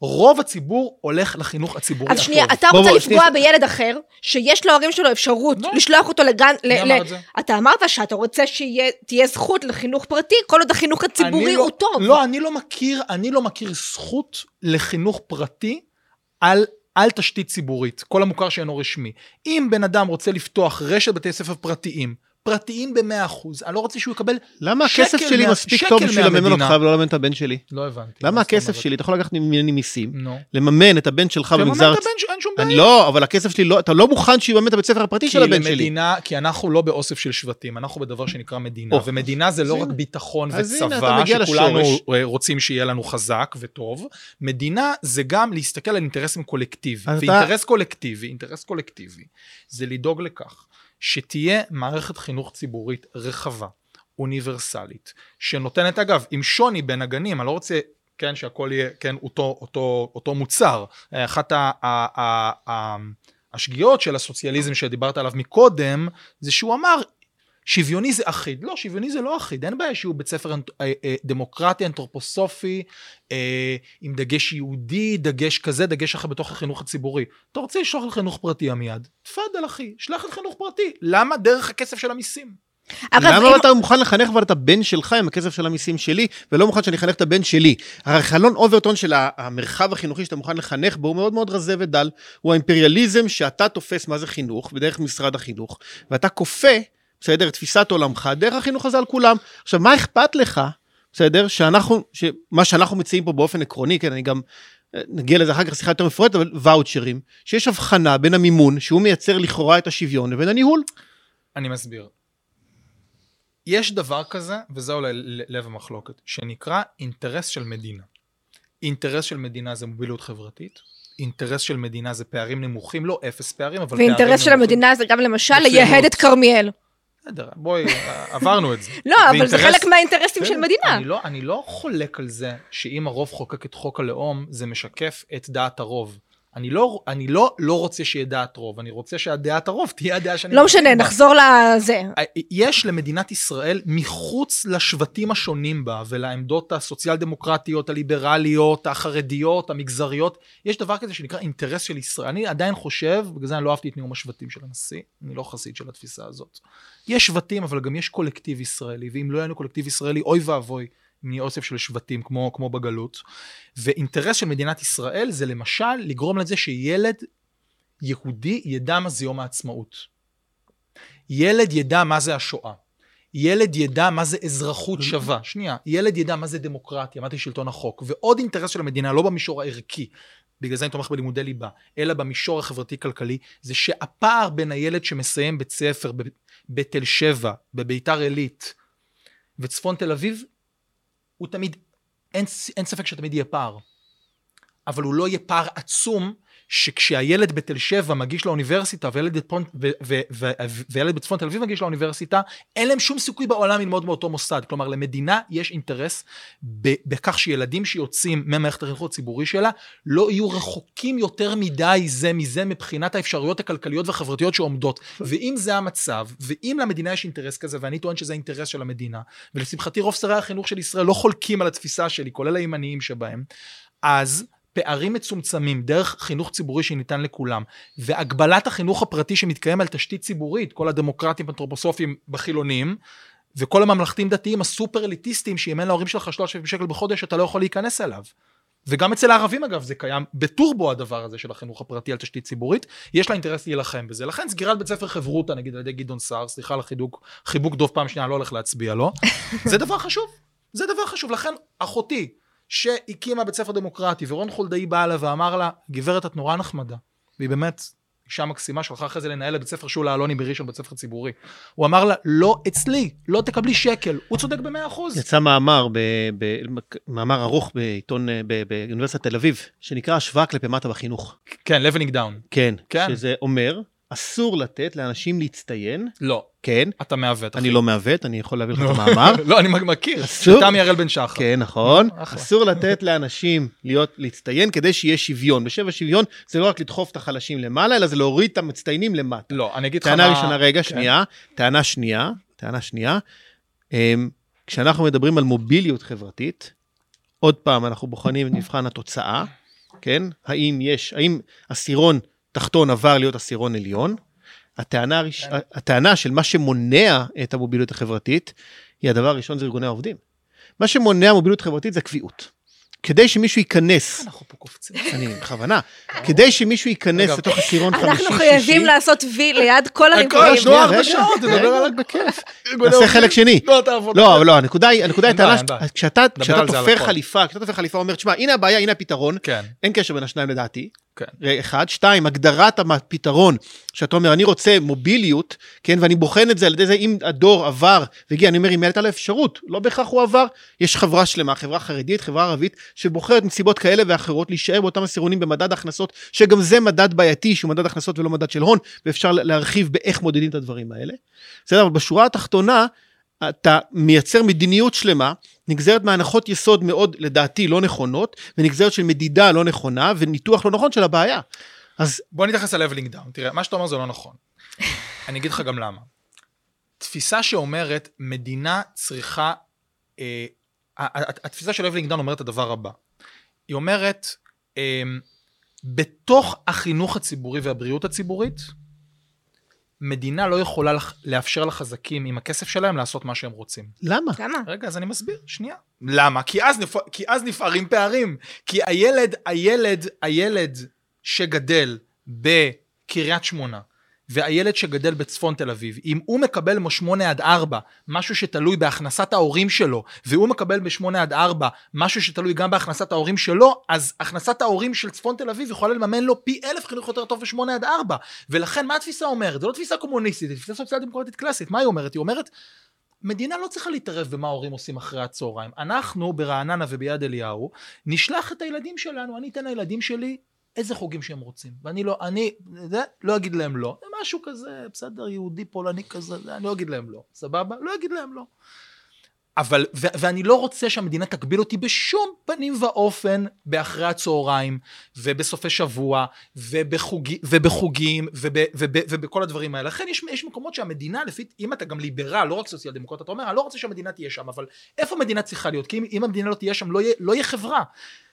רוב הציבור הולך לחינוך הציבורי אז שנייה. אתה בוא, רוצה בוא, לפגוע. בילד אחר, שיש להורים שלו אפשרות לא. לשלוח אותו לגן... מי ל- אמר את זה? אתה אמרת שאתה רוצה שתהיה זכות לחינוך פרטי, כל עוד החינוך הציבורי אני הוא לא, טוב. לא, אני לא מכיר, אני לא מכיר זכות לחינוך פרטי על, על תשתית ציבורית, כל המוכר שאינו רשמי. אם בן אדם רוצה לפתוח רשת בתי ספר פרטיים, פרטיים ב-100%, אני לא רוצה שהוא יקבל למה שקל הכסף שלי מספיק טוב בשביל לממן מהמדינה. אותך ולא לממן את הבן שלי? לא הבנתי. למה הכסף? שלי, אתה יכול לקחת ממני מיסים. לממן את הבן שלך תממן במגזר... את הבן ש- אין שום בעיה. לא, אבל הכסף שלי לא, אתה לא מוכן שיממן את הבית ספר הפרטי של הבן שלי. כי אנחנו לא באוסף של שבטים, אנחנו בדבר שנקרא מדינה, ומדינה זה לא רק. ביטחון וצבא, שכולנו. רוצים שיהיה לנו חזק וטוב, מדינה זה גם להסתכל על אינטרסים קולקטיביים, ואינטרס קולקטיבי, אינטרס קולקטיבי, זה לדאוג לכך שתהיה מערכת חינוך ציבורית רחבה, אוניברסלית, שנותנת, אגב, עם שוני בין הגנים, אני לא רוצה... כן, שהכל יהיה, כן, אותו, אותו, אותו מוצר. אחת ה, ה, ה, ה, השגיאות של הסוציאליזם שדיברת עליו מקודם, זה שהוא אמר, שוויוני זה אחיד. לא, שוויוני זה לא אחיד, אין בעיה שהוא בית ספר אה, אה, דמוקרטי, אנתרופוסופי, אה, עם דגש יהודי, דגש כזה, דגש אחר בתוך החינוך הציבורי. אתה רוצה לשלוח לחינוך פרטי עמיד? תפאדל אחי, שלח לחינוך פרטי. למה? דרך הכסף של המיסים. אגב, למה אם- אתה מוכן לחנך אבל את הבן שלך עם הכסף של המיסים שלי, ולא מוכן שאני אחנך את הבן שלי? הרי חלון אוברטון של המרחב החינוכי שאתה מוכן לחנך בו הוא מאוד מאוד רזה ודל. הוא האימפריאליזם שאתה תופס מה זה חינוך, בדרך משרד החינוך, ואתה כופה, בסדר, תפיסת עולמך, דרך החינוך הזה על כולם. עכשיו, מה אכפת לך? בסדר? שאנחנו, שמה שאנחנו מציעים פה באופן עקרוני, כן, אני גם אה, נגיע לזה אחר כך שיחה יותר מפורטת, אבל ואוצ'רים, שיש הבחנה בין המימון, שהוא מייצר לכאורה את השוויון, לבין הניהול. אני מסביר. יש דבר כזה, וזה אולי לב המחלוקת, שנקרא אינטרס של מדינה. אינטרס של מדינה זה מוביליות חברתית, אינטרס של מדינה זה פערים נמוכים, לא אפס פערים, אבל פערים נמוכים. ואינטרס של המדינה זה גם למשל. לייהד את כרמיאל. בסדר, בואי, עברנו את זה. לא, אבל זה ואינטרס- חלק מהאינטרסים של בסדר, מדינה. אני לא, אני לא חולק על זה שאם הרוב חוקק את חוק הלאום, זה משקף את דעת הרוב. אני לא, אני לא, לא רוצה שיהיה דעת רוב, אני רוצה שהדעת הרוב תהיה הדעה שאני... לא משנה, בה. נחזור לזה. יש למדינת ישראל מחוץ לשבטים השונים בה ולעמדות הסוציאל דמוקרטיות, הליברליות, החרדיות, המגזריות, יש דבר כזה שנקרא אינטרס של ישראל. אני עדיין חושב, בגלל זה אני לא אהבתי את נאום השבטים של הנשיא, אני לא חסיד של התפיסה הזאת. יש שבטים, אבל גם יש קולקטיב ישראלי, ואם לא היה לנו קולקטיב ישראלי, אוי ואבוי. אם נהיה אוסף של שבטים כמו, כמו בגלות. ואינטרס של מדינת ישראל זה למשל לגרום לזה שילד יהודי ידע מה זה יום העצמאות. ילד ידע מה זה השואה. ילד ידע מה זה אזרחות שווה. שנייה, ילד ידע מה זה דמוקרטיה, מה זה שלטון החוק. ועוד אינטרס של המדינה, לא במישור הערכי, בגלל זה אני תומך בלימודי ליבה, אלא במישור החברתי-כלכלי, זה שהפער בין הילד שמסיים בית ספר בתל שבע, בביתר עילית, וצפון תל אביב, הוא תמיד, אין, אין ספק שתמיד יהיה פער. אבל הוא לא יהיה פער עצום, שכשהילד בתל שבע מגיש לאוניברסיטה וילד, בצפון, ו, ו, ו, ו, וילד בצפון תל אביב מגיש לאוניברסיטה, אין להם שום סיכוי בעולם ללמוד באותו מוסד. כלומר, למדינה יש אינטרס ב, בכך שילדים שיוצאים ממערכת החינוך הציבורי שלה, לא יהיו רחוקים יותר מדי זה מזה מבחינת האפשרויות הכלכליות והחברתיות שעומדות. ואם זה המצב, ואם למדינה יש אינטרס כזה, ואני טוען שזה האינטרס של המדינה, ולשמחתי רוב שרי החינוך של ישראל לא חולקים על התפיסה שלי, כולל הימניים שבהם, אז פערים מצומצמים דרך חינוך ציבורי שניתן לכולם, והגבלת החינוך הפרטי שמתקיים על תשתית ציבורית, כל הדמוקרטים האנתרופוסופיים בחילונים, וכל הממלכתיים דתיים הסופר אליטיסטים, שאם אין להורים שלך 3,000 שקל בחודש, אתה לא יכול להיכנס אליו. וגם אצל הערבים אגב זה קיים בטורבו הדבר הזה של החינוך הפרטי על תשתית ציבורית, יש לה אינטרס להילחם בזה. לכן סגירת בית ספר חברותא נגיד על ידי גדעון סער, סליחה על החיבוק, חיבוק דוב פעם שנייה, לא הולך להצביע לו, [laughs] זה דבר חשוב, זה דבר חשוב. לכן אחותי, שהקימה בית ספר דמוקרטי, ורון חולדאי בא אליה ואמר לה, גברת את נורא נחמדה, והיא באמת אישה מקסימה שהלכה אחרי זה לנהל את בית ספר שולה אלוני בראשון, בית ספר ציבורי. הוא אמר לה, לא אצלי, לא תקבלי שקל. הוא צודק במאה אחוז. יצא מאמר, ב, ב, מאמר ארוך בעיתון, ב- באוניברסיטת תל אביב, שנקרא השוואה כלפי מטה בחינוך. כן, Leveling down. כן, כן. שזה אומר, אסור לתת לאנשים להצטיין, לא, כן, אתה מעוות. אני אחי. לא מעוות, אני יכול להביא לך את המאמר. [laughs] לא, אני מכיר. אסור. תמי הראל בן שחר. כן, נכון. אחלה. אסור לתת לאנשים להיות, להצטיין כדי שיהיה שוויון. בשבע שוויון זה לא רק לדחוף את החלשים למעלה, אלא זה להוריד את המצטיינים למטה. לא, אני אגיד לך טענה מה... ראשונה, רגע, כן. שנייה. טענה שנייה, טענה שנייה. אמ, כשאנחנו מדברים על מוביליות חברתית, עוד פעם, אנחנו בוחנים את מבחן התוצאה, כן? האם יש, האם עשירון תחתון עבר להיות עשירון עליון? הטענה, הראש... כן. הטענה של מה שמונע את המוביליות החברתית, היא הדבר הראשון, זה ארגוני העובדים. מה שמונע מוביליות חברתית זה קביעות. כדי שמישהו ייכנס, אנחנו פה קופצים. אני בכוונה, כדי שמישהו ייכנס לתוך עשירון חמישי, אנחנו חייבים שישי, לעשות וי ליד כל הכל, הריבועים. לנו ארבע רגע, שעות, תדבר רגע, על בכיף. נעשה. חלק שני. לא. לא, לא, הנקודה היא, הנקודה היא, טענה. כשאתה תופר הכל. חליפה, כשאתה תופר חליפה, אומר, תשמע, הנה הבעיה, הנה הפתרון, כן, אין קשר בין השניים לדעתי. כן. אחד, שתיים, הגדרת הפתרון, שאתה אומר, אני רוצה מוביליות, כן, ואני בוחן את זה על ידי זה, אם הדור עבר והגיע, אני אומר, אם הייתה לו אפשרות, לא בהכרח הוא עבר, יש חברה שלמה, חברה חרדית, חברה ערבית, שבוחרת מסיבות כאלה ואחרות להישאר באותם עשירונים במדד הכנסות, שגם זה מדד בעייתי, שהוא מדד הכנסות ולא מדד של הון, ואפשר להרחיב באיך מודדים את הדברים האלה. בסדר, אבל בשורה התחתונה, אתה מייצר מדיניות שלמה, נגזרת מהנחות יסוד מאוד, לדעתי, לא נכונות, ונגזרת של מדידה לא נכונה, וניתוח לא נכון של הבעיה. אז בוא נתייחס ל-leveling down. תראה, מה שאתה אומר זה לא נכון. [laughs] אני אגיד לך גם למה. תפיסה שאומרת, מדינה צריכה... אה, התפיסה של leveling down אומרת את הדבר הבא. היא אומרת, אה, בתוך החינוך הציבורי והבריאות הציבורית, מדינה לא יכולה לח- לאפשר לחזקים עם הכסף שלהם לעשות מה שהם רוצים. למה? למה? רגע, אז אני מסביר, שנייה. למה? כי אז, נפ... כי אז נפערים פערים. כי הילד, הילד, הילד שגדל בקריית שמונה, והילד שגדל בצפון תל אביב, אם הוא מקבל משמונה עד ארבע, משהו שתלוי בהכנסת ההורים שלו, והוא מקבל בשמונה עד ארבע, משהו שתלוי גם בהכנסת ההורים שלו, אז הכנסת ההורים של צפון תל אביב יכולה לממן לו פי אלף חינוך יותר טוב בשמונה עד ארבע. ולכן מה התפיסה אומרת? זו לא תפיסה קומוניסטית, זו תפיסה סוציאל דמוקרטית קלאסית. מה היא אומרת? היא אומרת, מדינה לא צריכה להתערב במה ההורים עושים אחרי הצהריים. אנחנו ברעננה וביד אליהו, נשלח את הילדים שלנו, אני אתן לילדים שלי איזה חוגים שהם רוצים. ואני לא, אני, זה, לא אגיד להם לא. זה משהו כזה, בסדר, יהודי פולני כזה, זה, אני לא אגיד להם לא. סבבה? לא אגיד להם לא. אבל, ו- ואני לא רוצה שהמדינה תגביל אותי בשום פנים ואופן באחרי הצהריים, ובסופי שבוע, ובחוג, ובחוגים, וב, וב, ובכל הדברים האלה. לכן יש, יש מקומות שהמדינה, לפי, אם אתה גם ליברל, לא רק סוציאל דמוקרט, אתה אומר, אני לא רוצה שהמדינה תהיה שם, אבל איפה המדינה צריכה להיות? כי אם, אם המדינה לא תהיה שם, לא יהיה, לא יהיה חברה.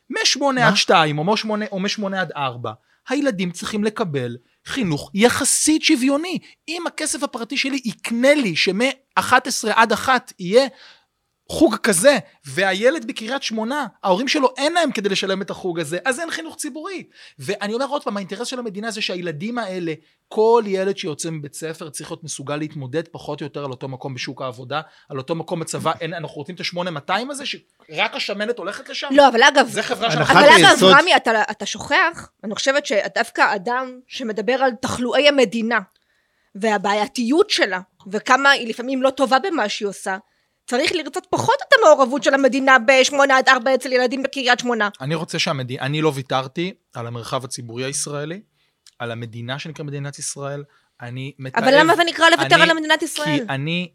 משמונה עד שתיים, או משמונה, או משמונה עד ארבע, הילדים צריכים לקבל חינוך יחסית שוויוני. אם הכסף הפרטי שלי יקנה לי שמ-11 עד 1 יהיה חוג כזה, והילד בקריית שמונה, ההורים שלו אין להם כדי לשלם את החוג הזה, אז אין חינוך ציבורי. ואני אומר עוד פעם, האינטרס של המדינה זה שהילדים האלה, כל ילד שיוצא מבית ספר צריך להיות מסוגל להתמודד פחות או יותר על אותו מקום בשוק העבודה, על אותו מקום בצבא, אין, אנחנו רוצים את ה-8200 הזה, שרק השמנת הולכת לשם? לא, אבל אגב, זה חברה שאנחנו... אבל אגב, רמי, אתה, אתה שוכח, אני חושבת שדווקא אדם שמדבר על תחלואי המדינה, והבעייתיות שלה, וכמה היא לפעמים לא טובה במה שהיא עושה, צריך לרצות פחות את המעורבות של המדינה בשמונה עד ארבע אצל ילדים בקריית שמונה. אני רוצה שהמדינה, אני לא ויתרתי על המרחב הציבורי הישראלי, על המדינה שנקרא מדינת ישראל, אני מתעב... אבל למה זה נקרא לוותר על מדינת ישראל? כי אני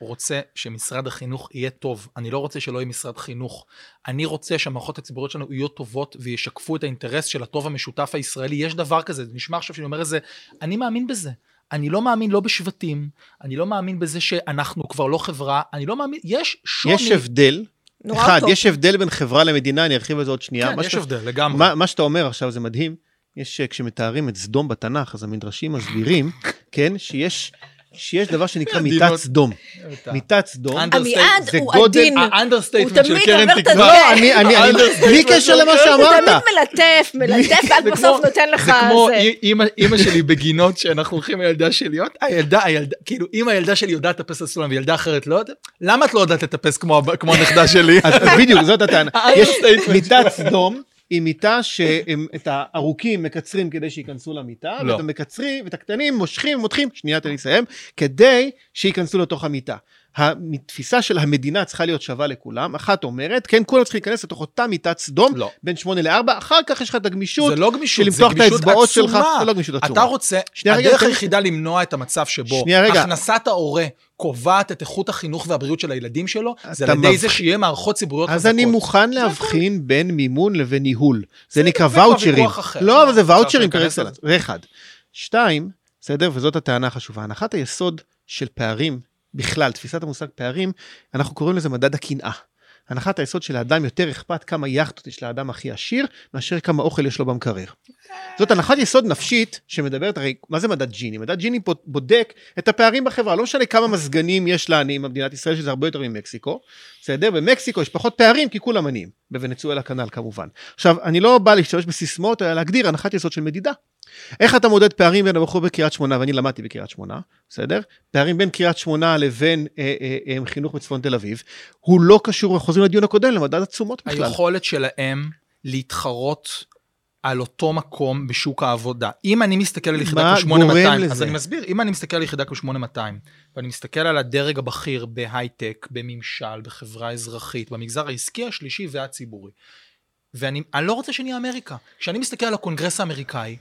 רוצה שמשרד החינוך יהיה טוב. אני לא רוצה שלא יהיה משרד חינוך. אני רוצה שהמערכות הציבוריות שלנו יהיו טובות וישקפו את האינטרס של הטוב המשותף הישראלי. יש דבר כזה, זה נשמע עכשיו שאני אומר את זה, אני מאמין בזה. אני לא מאמין לא בשבטים, אני לא מאמין בזה שאנחנו כבר לא חברה, אני לא מאמין, יש שוני. יש הבדל, נורא אחד, טוב. יש הבדל בין חברה למדינה, אני ארחיב על זה עוד שנייה. כן, יש שאתה- הבדל, לגמרי. מה, מה שאתה אומר עכשיו זה מדהים, יש, כשמתארים את סדום בתנ"ך, אז המדרשים מסבירים, [laughs] כן, שיש, שיש דבר שנקרא [laughs] מיטת. סדום. מיטת סדום, עמיעד זה הוא גודל- עדין. האנדרסטייטמנט הוא של קרן תקווה. לא, אני, אני, אני, בלי קשר למה הוא שאמרת. תמיד מלטף, [laughs] מלטף, ואז בסוף נותן לך זה כמו אימא- שלי בגינות שאנחנו הולכים עם הילדה שלי, הילדה, הילדה, כאילו אם הילדה שלי יודעת לטפס על סולם וילדה אחרת לא יודעת, למה את לא יודעת לטפס כמו הנכדה שלי? בדיוק, זאת הטענה. [laughs] יש ה understatement מיטת סדום, היא מיטה שאת הארוכים מקצרים כדי שייכנסו למיטה, לא. ואת המקצרים, ואת הקטנים מושכים, מותחים, שנייה תן לי לסיים, כדי שייכנסו לתוך המיטה. התפיסה של המדינה צריכה להיות שווה לכולם. אחת אומרת, כן, כולם צריכים להיכנס לתוך אותה מיטת סדום, לא. בין שמונה לארבע, אחר כך יש לך את הגמישות זה לא גמישות, של זה גמישות האצבעות שלך. עצומה. זה לא גמישות עצומה. אתה רוצה, רגע, הדרך לי- היחידה למנוע את המצב שבו רגע. הכנסת ההורה קובעת את איכות החינוך והבריאות של הילדים שלו, זה על ידי זה מבח- שיהיה מערכות ציבוריות חזקות. אז אני מוכן להבחין בין מימון לבין ניהול. זה נקרא זה ואוצ'רים. לא, אבל זה ואוצ'רים כרגע. זה אחד. שתיים, בסדר? וזאת הטענה החשובה. הנחת היסוד של פערים, בכלל, תפיסת המושג פערים, אנחנו קוראים לזה מדד הקנאה. הנחת היסוד שלאדם יותר אכפת כמה יאכטות יש לאדם הכי עשיר, מאשר כמה אוכל יש לו במקרר. זאת הנחת יסוד נפשית שמדברת, הרי מה זה מדד ג'יני? מדד ג'יני בודק את הפערים בחברה, לא משנה כמה מזגנים יש לעניים במדינת ישראל, שזה הרבה יותר ממקסיקו, בסדר? במקסיקו יש פחות פערים כי כולם עניים, בוונצואלה כנ"ל כמובן. עכשיו, אני לא בא להשתמש בסיסמאות, אלא להגדיר הנחת יסוד של מדידה. איך אתה מודד פערים בין הבחור בקריית שמונה, ואני למדתי בקריית שמונה, בסדר? פערים בין קריית שמונה לבין אה, אה, אה, חינוך בצפון תל אביב, הוא לא קשור, חוזרים לדיון הקודם, למדד התשומות בכלל. היכולת שלהם להתחרות על אותו מקום בשוק העבודה. אם אני מסתכל על יחידה כמו 8200, גורם אז? אני מסביר, אם אני מסתכל על יחידה כמו 8200, ואני מסתכל על הדרג הבכיר בהייטק, בממשל, בחברה אזרחית, במגזר העסקי השלישי והציבורי, ואני אני לא רוצה שנהיה אמריקה. כשאני מסתכל על הקונגרס האמריקאי,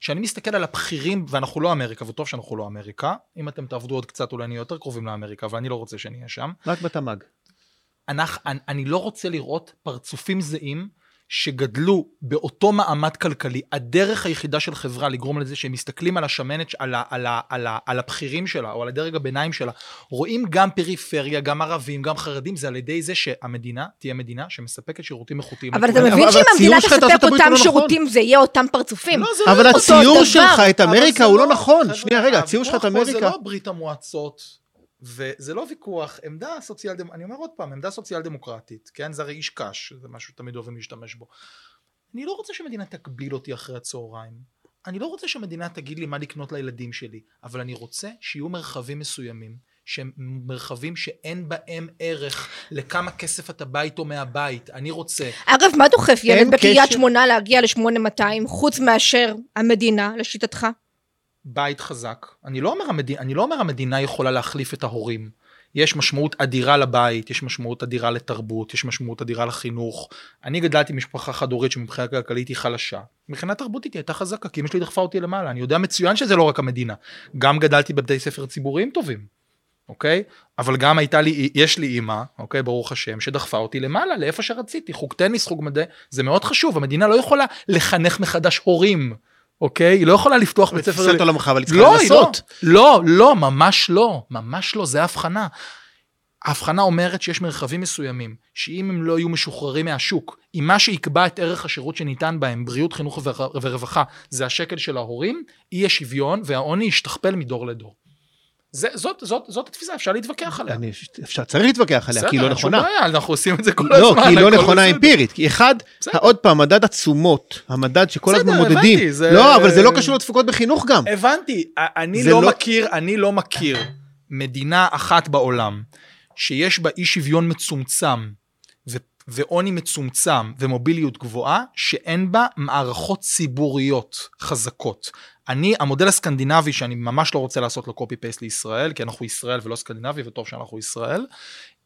כשאני מסתכל על הבכירים, ואנחנו לא אמריקה, וטוב שאנחנו לא אמריקה, אם אתם תעבדו עוד קצת אולי נהיה יותר קרובים לאמריקה, ואני לא רוצה שנהיה שם, רק בתמ"ג. אני, אני לא רוצה לראות פרצופים זהים שגדלו באותו מעמד כלכלי. הדרך היחידה של חברה לגרום לזה שהם מסתכלים על השמנת, על, ה, על, ה, על, ה, על הבכירים שלה, או על הדרג הביניים שלה, רואים גם פריפריה, גם ערבים, גם חרדים, זה על ידי זה שהמדינה תהיה מדינה שמספקת שירותים איכותיים. אבל אתה. מבין שאם הציור המדינה תספק אותם לא נכון. שירותים זה יהיה אותם פרצופים? לא, לא אבל הציור. שלך את אמריקה הוא לא נכון. שנייה, רגע, הציור שלך את פה זה אמריקה. לא ברית המועצות, וזה לא ויכוח, עמדה סוציאל דמוקרטית, אני אומר עוד פעם, עמדה סוציאל דמוקרטית, כן? זה הרי איש קש, זה משהו שתמיד אוהבים להשתמש בו. אני לא רוצה שמדינה תקביל אותי אחרי הצהריים. אני לא רוצה שהמדינה תגיד לי מה לקנות לילדים שלי, אבל אני רוצה שיהיו מרחבים מסוימים, שהם מרחבים שאין בהם ערך לכמה כסף אתה בא איתו מהבית. אני רוצה... אגב, מה דוחף ילד בקריית. שמונה להגיע ל-8200, חוץ מאשר המדינה, לשיטתך? בית חזק. אני לא אומר, המד... אני לא אומר המדינה יכולה להחליף את ההורים. יש משמעות אדירה לבית, יש משמעות אדירה לתרבות, יש משמעות אדירה לחינוך. אני גדלתי במשפחה חד-הורית שמבחינה כלכלית היא חלשה. מבחינה תרבותית היא הייתה חזקה, כי אמא שלי דחפה אותי למעלה. אני יודע מצוין שזה לא רק המדינה. גם גדלתי בבתי ספר ציבוריים טובים, אוקיי? אבל גם הייתה לי, יש לי אימא, אוקיי, ברוך השם, שדחפה אותי למעלה, לאיפה שרציתי, חוג טניס, חוג מדעי, זה מאוד חשוב, המדינה לא יכולה לחנך מחדש הורים, אוקיי? היא לא יכולה לפתוח בית ספר... בתפיסת עולמך, אבל היא צריכה לא, היא לא, לנסות. לא, לא, ממש לא, ממש לא, זה הבחנה. ההבחנה אומרת שיש מרחבים מסוימים, שאם הם לא יהיו משוחררים מהשוק, אם מה שיקבע את ערך השירות שניתן בהם, בריאות, חינוך ור- ורווחה, זה השקל של ההורים, יהיה שוויון והעוני ישתכפל מדור לדור. זה, זאת, זאת, זאת התפיסה, אפשר להתווכח עליה. אני- אפשר, צריך להתווכח עליה, כי היא לא בסדר, נכונה. אין שום בעיה, אנחנו עושים את זה כל לא, הזמן. כי היא לא נכונה בסדר. אמפירית. כי אחד, בסדר. עוד פעם, מדד התשומות, המדד שכל בסדר, הזמן מודדים. הבנתי, זה- לא, אבל זה לא קשור לתפוקות בחינוך גם. הבנתי, אני לא לא- מכיר, אני לא מכיר מדינה אחת בעולם שיש בה אי שוויון מצומצם ו- ועוני מצומצם ומוביליות גבוהה, שאין בה מערכות ציבוריות חזקות. אני, המודל הסקנדינבי, שאני ממש לא רוצה לעשות לו קופי פייסט לישראל, כי אנחנו ישראל ולא סקנדינבי, וטוב שאנחנו ישראל,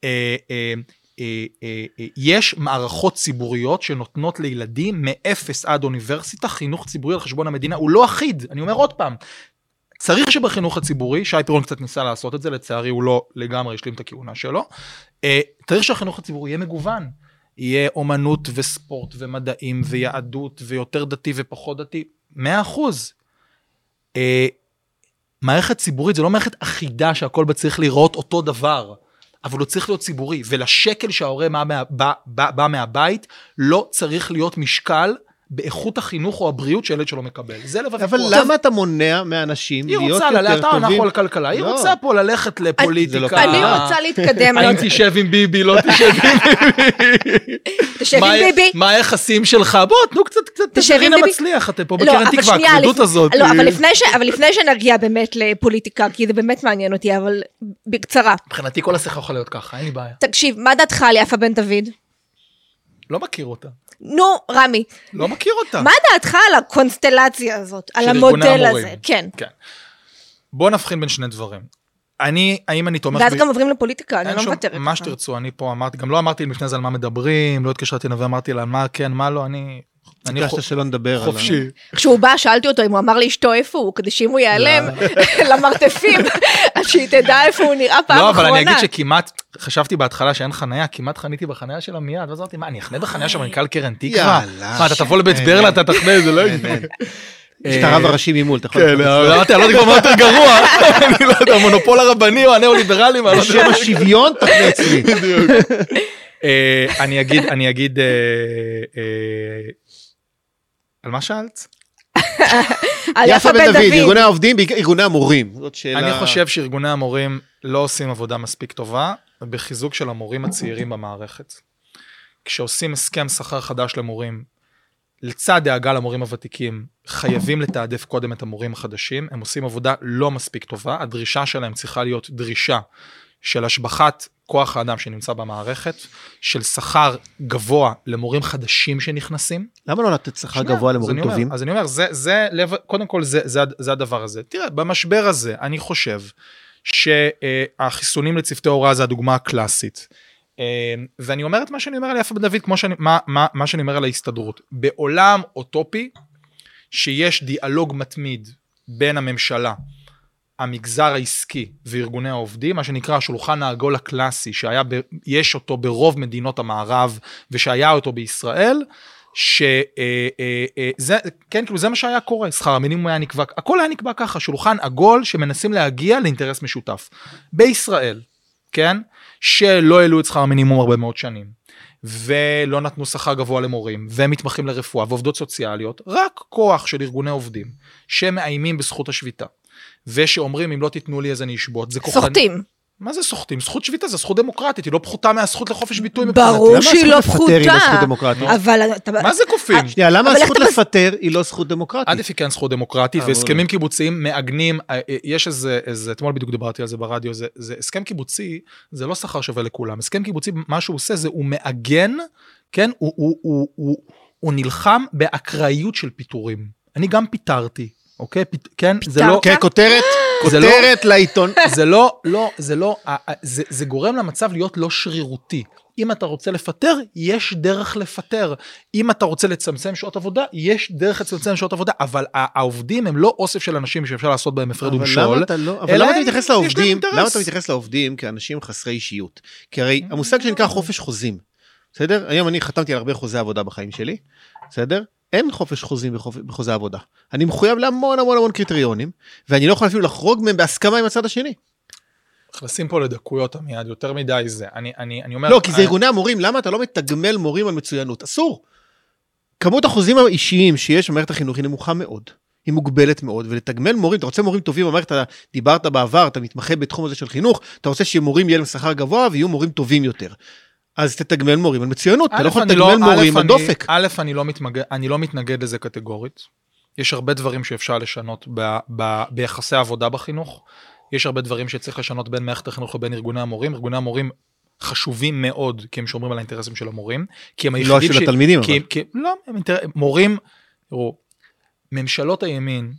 אה, אה, אה, יש מערכות ציבוריות שנותנות לילדים מאפס עד אוניברסיטה חינוך ציבורי על חשבון המדינה, הוא לא אחיד, אני אומר עוד פעם, צריך שבחינוך הציבורי, שי פירון קצת ניסה לעשות את זה, לצערי הוא לא לגמרי השלים את הכהונה שלו, צריך שהחינוך הציבורי יהיה מגוון. יהיה אומנות וספורט ומדעים ויהדות ויותר דתי ופחות דתי, מאה אחוז. אה, מערכת ציבורית זה לא מערכת אחידה שהכל בה צריך לראות אותו דבר, אבל הוא צריך להיות ציבורי, ולשקל שההורה בא, בא, בא, בא מהבית לא צריך להיות משקל באיכות החינוך או הבריאות שהילד שלו מקבל. זה לב הוויכוח. אבל למה אתה מונע מאנשים היא להיות רוצה יותר ללכת, טובים? אנחנו על כלכלה, היא לא. רוצה פה ללכת לא לפוליטיקה. כלכלה. אני רוצה להתקדם. אני האם רוצה- תשב עם ביבי, לא [laughs] תשב עם ביבי. תשב מה- עם ביבי. מה היחסים שלך? בוא, תנו קצת, קצת, תשב עם ביבי. מצליח, אתם פה לא, בקרן אבל תקווה, הכבדות הזאת. לא, אבל לפני ש- אבל לפני שנגיע באמת לפוליטיקה, כי זה באמת מעניין אותי, אבל בקצרה. מבחינתי כל השיחה יכולה להיות ככה, אין לי בעיה. תקשיב, מה דעתך על יפה בן דוד? לא מכיר אותה. נו, רמי, לא מכיר אותה. מה דעתך על הקונסטלציה הזאת? על המודל המורים. הזה? כן. כן. בוא נבחין בין שני דברים. אני, האם אני תומך... ואז ב- גם עוברים לפוליטיקה, אני לא מוותרת. מה. שתרצו, אני פה אמרתי, גם לא אמרתי לפני זה על מה מדברים, לא התקשרתי אליו ואמרתי לה מה כן, מה לא, אני... אני ביקשת חו- שלא נדבר על ה- חופשי. כשהוא בא, שאלתי אותו אם הוא אמר לאשתו איפה הוא, כדי שאם הוא ייעלם [laughs] למרתפים, אז שהיא תדע איפה הוא נראה פעם לא, אחרונה. אבל אני אגיד שכמעט, חשבתי בהתחלה שאין חניה, כמעט חניתי בחניה שלה מיד, ואז אמרתי, מה, אני אחנה בחניה של מנכ"ל קרן תקווה? יאללה. מה, אתה תבוא לבית ברלה. אתה תחנה, זה לא. אין. יש את הרב הראשי ממול, אתה יכול... כן. אמרתי, אני לא יודע כבר מה יותר גרוע, [laughs] אני לא יודע, המונופול הרבני או הניאו-ליברלי, מה, אני לא יודע. בשם השוויון תחנה אצלי. אה, אני אגיד, אני אגיד, אה, אה, על מה שאלת? [laughs] על יפה בן דוד, ארגוני העובדים, ארגוני המורים. זאת שאלה... אני חושב שארגוני המורים לא עושים עבודה מספיק טובה בחיזוק של המורים הצעירים במערכת. כשעושים הסכם שכר חדש למורים, לצד דאגה למורים הוותיקים, חייבים לתעדף קודם את המורים החדשים. הם עושים עבודה לא מספיק טובה. הדרישה שלהם צריכה להיות דרישה של השבחת כוח האדם שנמצא במערכת, של שכר גבוה למורים חדשים שנכנסים. למה לא לתת שכר גבוה אז למורים אומר- טובים? אז אני אומר, זה, זה לב, קודם כל זה, זה, זה הדבר הזה. תראה, במשבר הזה, אני חושב שהחיסונים לצוותי הוראה זה הדוגמה הקלאסית. אה, ואני אומר את מה שאני אומר על יפה בן דוד, כמו שאני, מה, מה, מה שאני אומר על ההסתדרות. בעולם אוטופי, שיש דיאלוג מתמיד בין הממשלה, המגזר העסקי וארגוני העובדים, מה שנקרא השולחן העגול הקלאסי, שהיה, ב, יש אותו ברוב מדינות המערב ושהיה אותו בישראל, שזה, כן, כאילו זה מה שהיה קורה, שכר המינימום היה נקבע, הכל היה נקבע ככה, שולחן עגול שמנסים להגיע לאינטרס משותף. בישראל, כן, שלא העלו את שכר המינימום הרבה מאוד שנים, ולא נתנו שכר גבוה למורים, ומתמחים לרפואה ועובדות סוציאליות, רק כוח של ארגוני עובדים, שמאיימים בזכות השביתה, ושאומרים אם לא תיתנו לי אז אני אשבות, זה כוחני. סוחטים. מה זה סוחטים? זכות שביתה זה זכות דמוקרטית, היא לא פחותה מהזכות לחופש ביטוי ברור למה שהיא לא הזכות לפטר היא לא פחותה, זכות דמוקרטית? אבל אתה... מה זה כופים? שנייה, למה הזכות לפטר היא לא זכות דמוקרטית? עדיף היא כן זכות דמוקרטית, אה, והסכמים קיבוציים מעגנים, אה, אה, יש איזה, אתמול בדיוק דיברתי על זה ברדיו, זה, הסכם קיבוצי, זה לא שכר שווה לכולם. הסכם קיבוצי, מה שהוא עושה זה הוא מעגן, כן, הוא נלחם באקראיות של פיטורים. אני גם פיטרתי, אוקיי? פיט, כן, זה לא... פיטרת? כן, כותרת, [gasps] זה לא- כותרת לעיתון. [laughs] זה לא, לא, זה לא, זה, זה גורם למצב להיות לא שרירותי. אם אתה רוצה לפטר, יש דרך לפטר. אם אתה רוצה לצמצם שעות עבודה, יש דרך לצמצם שעות עבודה, אבל העובדים הם לא אוסף של אנשים שאפשר לעשות בהם הפרד ומשול. למה אתה לא, אבל למה אתה מתייחס לעובדים. למה אתה מתייחס לעובדים כאנשים חסרי אישיות? כי הרי המושג שנקרא חופש חוזים, בסדר? היום אני חתמתי על הרבה חוזי עבודה בחיים שלי, בסדר? אין חופש חוזים בחופ- בחוזה עבודה. אני מחויב להמון המון המון קריטריונים, ואני לא יכול אפילו לחרוג מהם בהסכמה עם הצד השני. נכנסים פה לדקויות עמיעד, יותר מדי זה. אני, אני, אני אומר... לא, כי זה אני- ארגוני המורים, למה אתה לא מתגמל מורים על מצוינות? אסור. כמות החוזים האישיים שיש במערכת החינוך היא נמוכה מאוד. היא מוגבלת מאוד, ולתגמל מורים, אתה רוצה מורים טובים במערכת, אתה דיברת בעבר, אתה מתמחה בתחום הזה של חינוך, אתה רוצה שמורים יהיה להם שכר גבוה ויהיו מורים טובים יותר. אז תתגמל מורים על מצוינות, אתה לא יכול לתגמל א', מורים על אני- דופק. א', אני לא, מתמגד, אני לא מתנגד לזה קטגורית. יש הרבה דברים שאפשר לשנות ב, ב, ביחסי עבודה בחינוך. יש הרבה דברים שצריך לשנות בין מערכת החינוך לבין ארגוני המורים. ארגוני המורים חשובים מאוד, כי הם שומרים על האינטרסים של המורים. כי הם לא היחידים של התלמידים, כי, אבל. כי, לא, הם אינטר... מורים, תראו, ממשלות הימין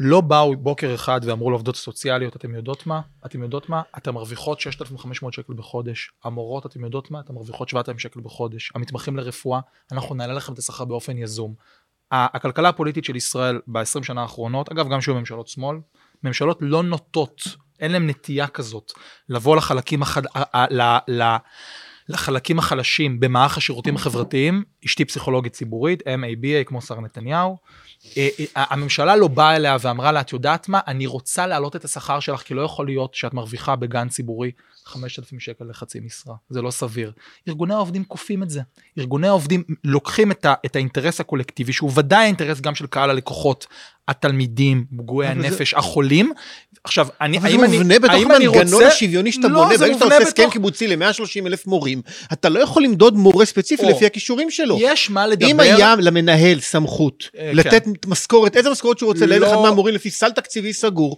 לא באו בוקר אחד ואמרו לעובדות סוציאליות, אתם יודעות מה? אתם יודעות מה? אתן מרוויחות 6,500 שקל בחודש. המורות, אתם יודעות מה? אתן מרוויחות 7,000 שקל בחודש. המתמחים לרפואה, אנחנו נעלה לכם את השכר באופן יזום. הכלכלה הפוליטית של ישראל ב-20 שנה האחרונות, אגב, גם שהיו ממשלות שמאל, ממשלות לא נוטות, אין להן נטייה כזאת, לבוא לחלקים, החד... ל... ל... לחלקים החלשים במערך השירותים החברתיים, אשתי פסיכולוגית ציבורית, MABA כמו שר נתניהו. אה, אה, הממשלה לא באה אליה ואמרה לה, את יודעת מה, אני רוצה להעלות את השכר שלך, כי לא יכול להיות שאת מרוויחה בגן ציבורי 5,000 שקל לחצי משרה, זה לא סביר. ארגוני העובדים כופים את זה. ארגוני העובדים לוקחים את, ה, את האינטרס הקולקטיבי, שהוא ודאי האינטרס גם של קהל הלקוחות, התלמידים, פגועי אבל זה- הנפש, החולים. עכשיו, אני, אבל זה האם אני, מובנה בתוך האם אני המנגנון רוצה... השוויוני שאתה לא, בונה, זה ברגע שאתה מובנה עושה הסכם בתוך- קיבוצי ל-130 אלף מורים, אתה לא יכול למדוד מורה ספציפי או. לפי הכישורים שלו. יש מה לדבר... אם היה למנהל סמכות אה, לתת משכורת, איזה משכורת שהוא רוצה לא- אחד מהמורים לפי סל תקציבי סגור,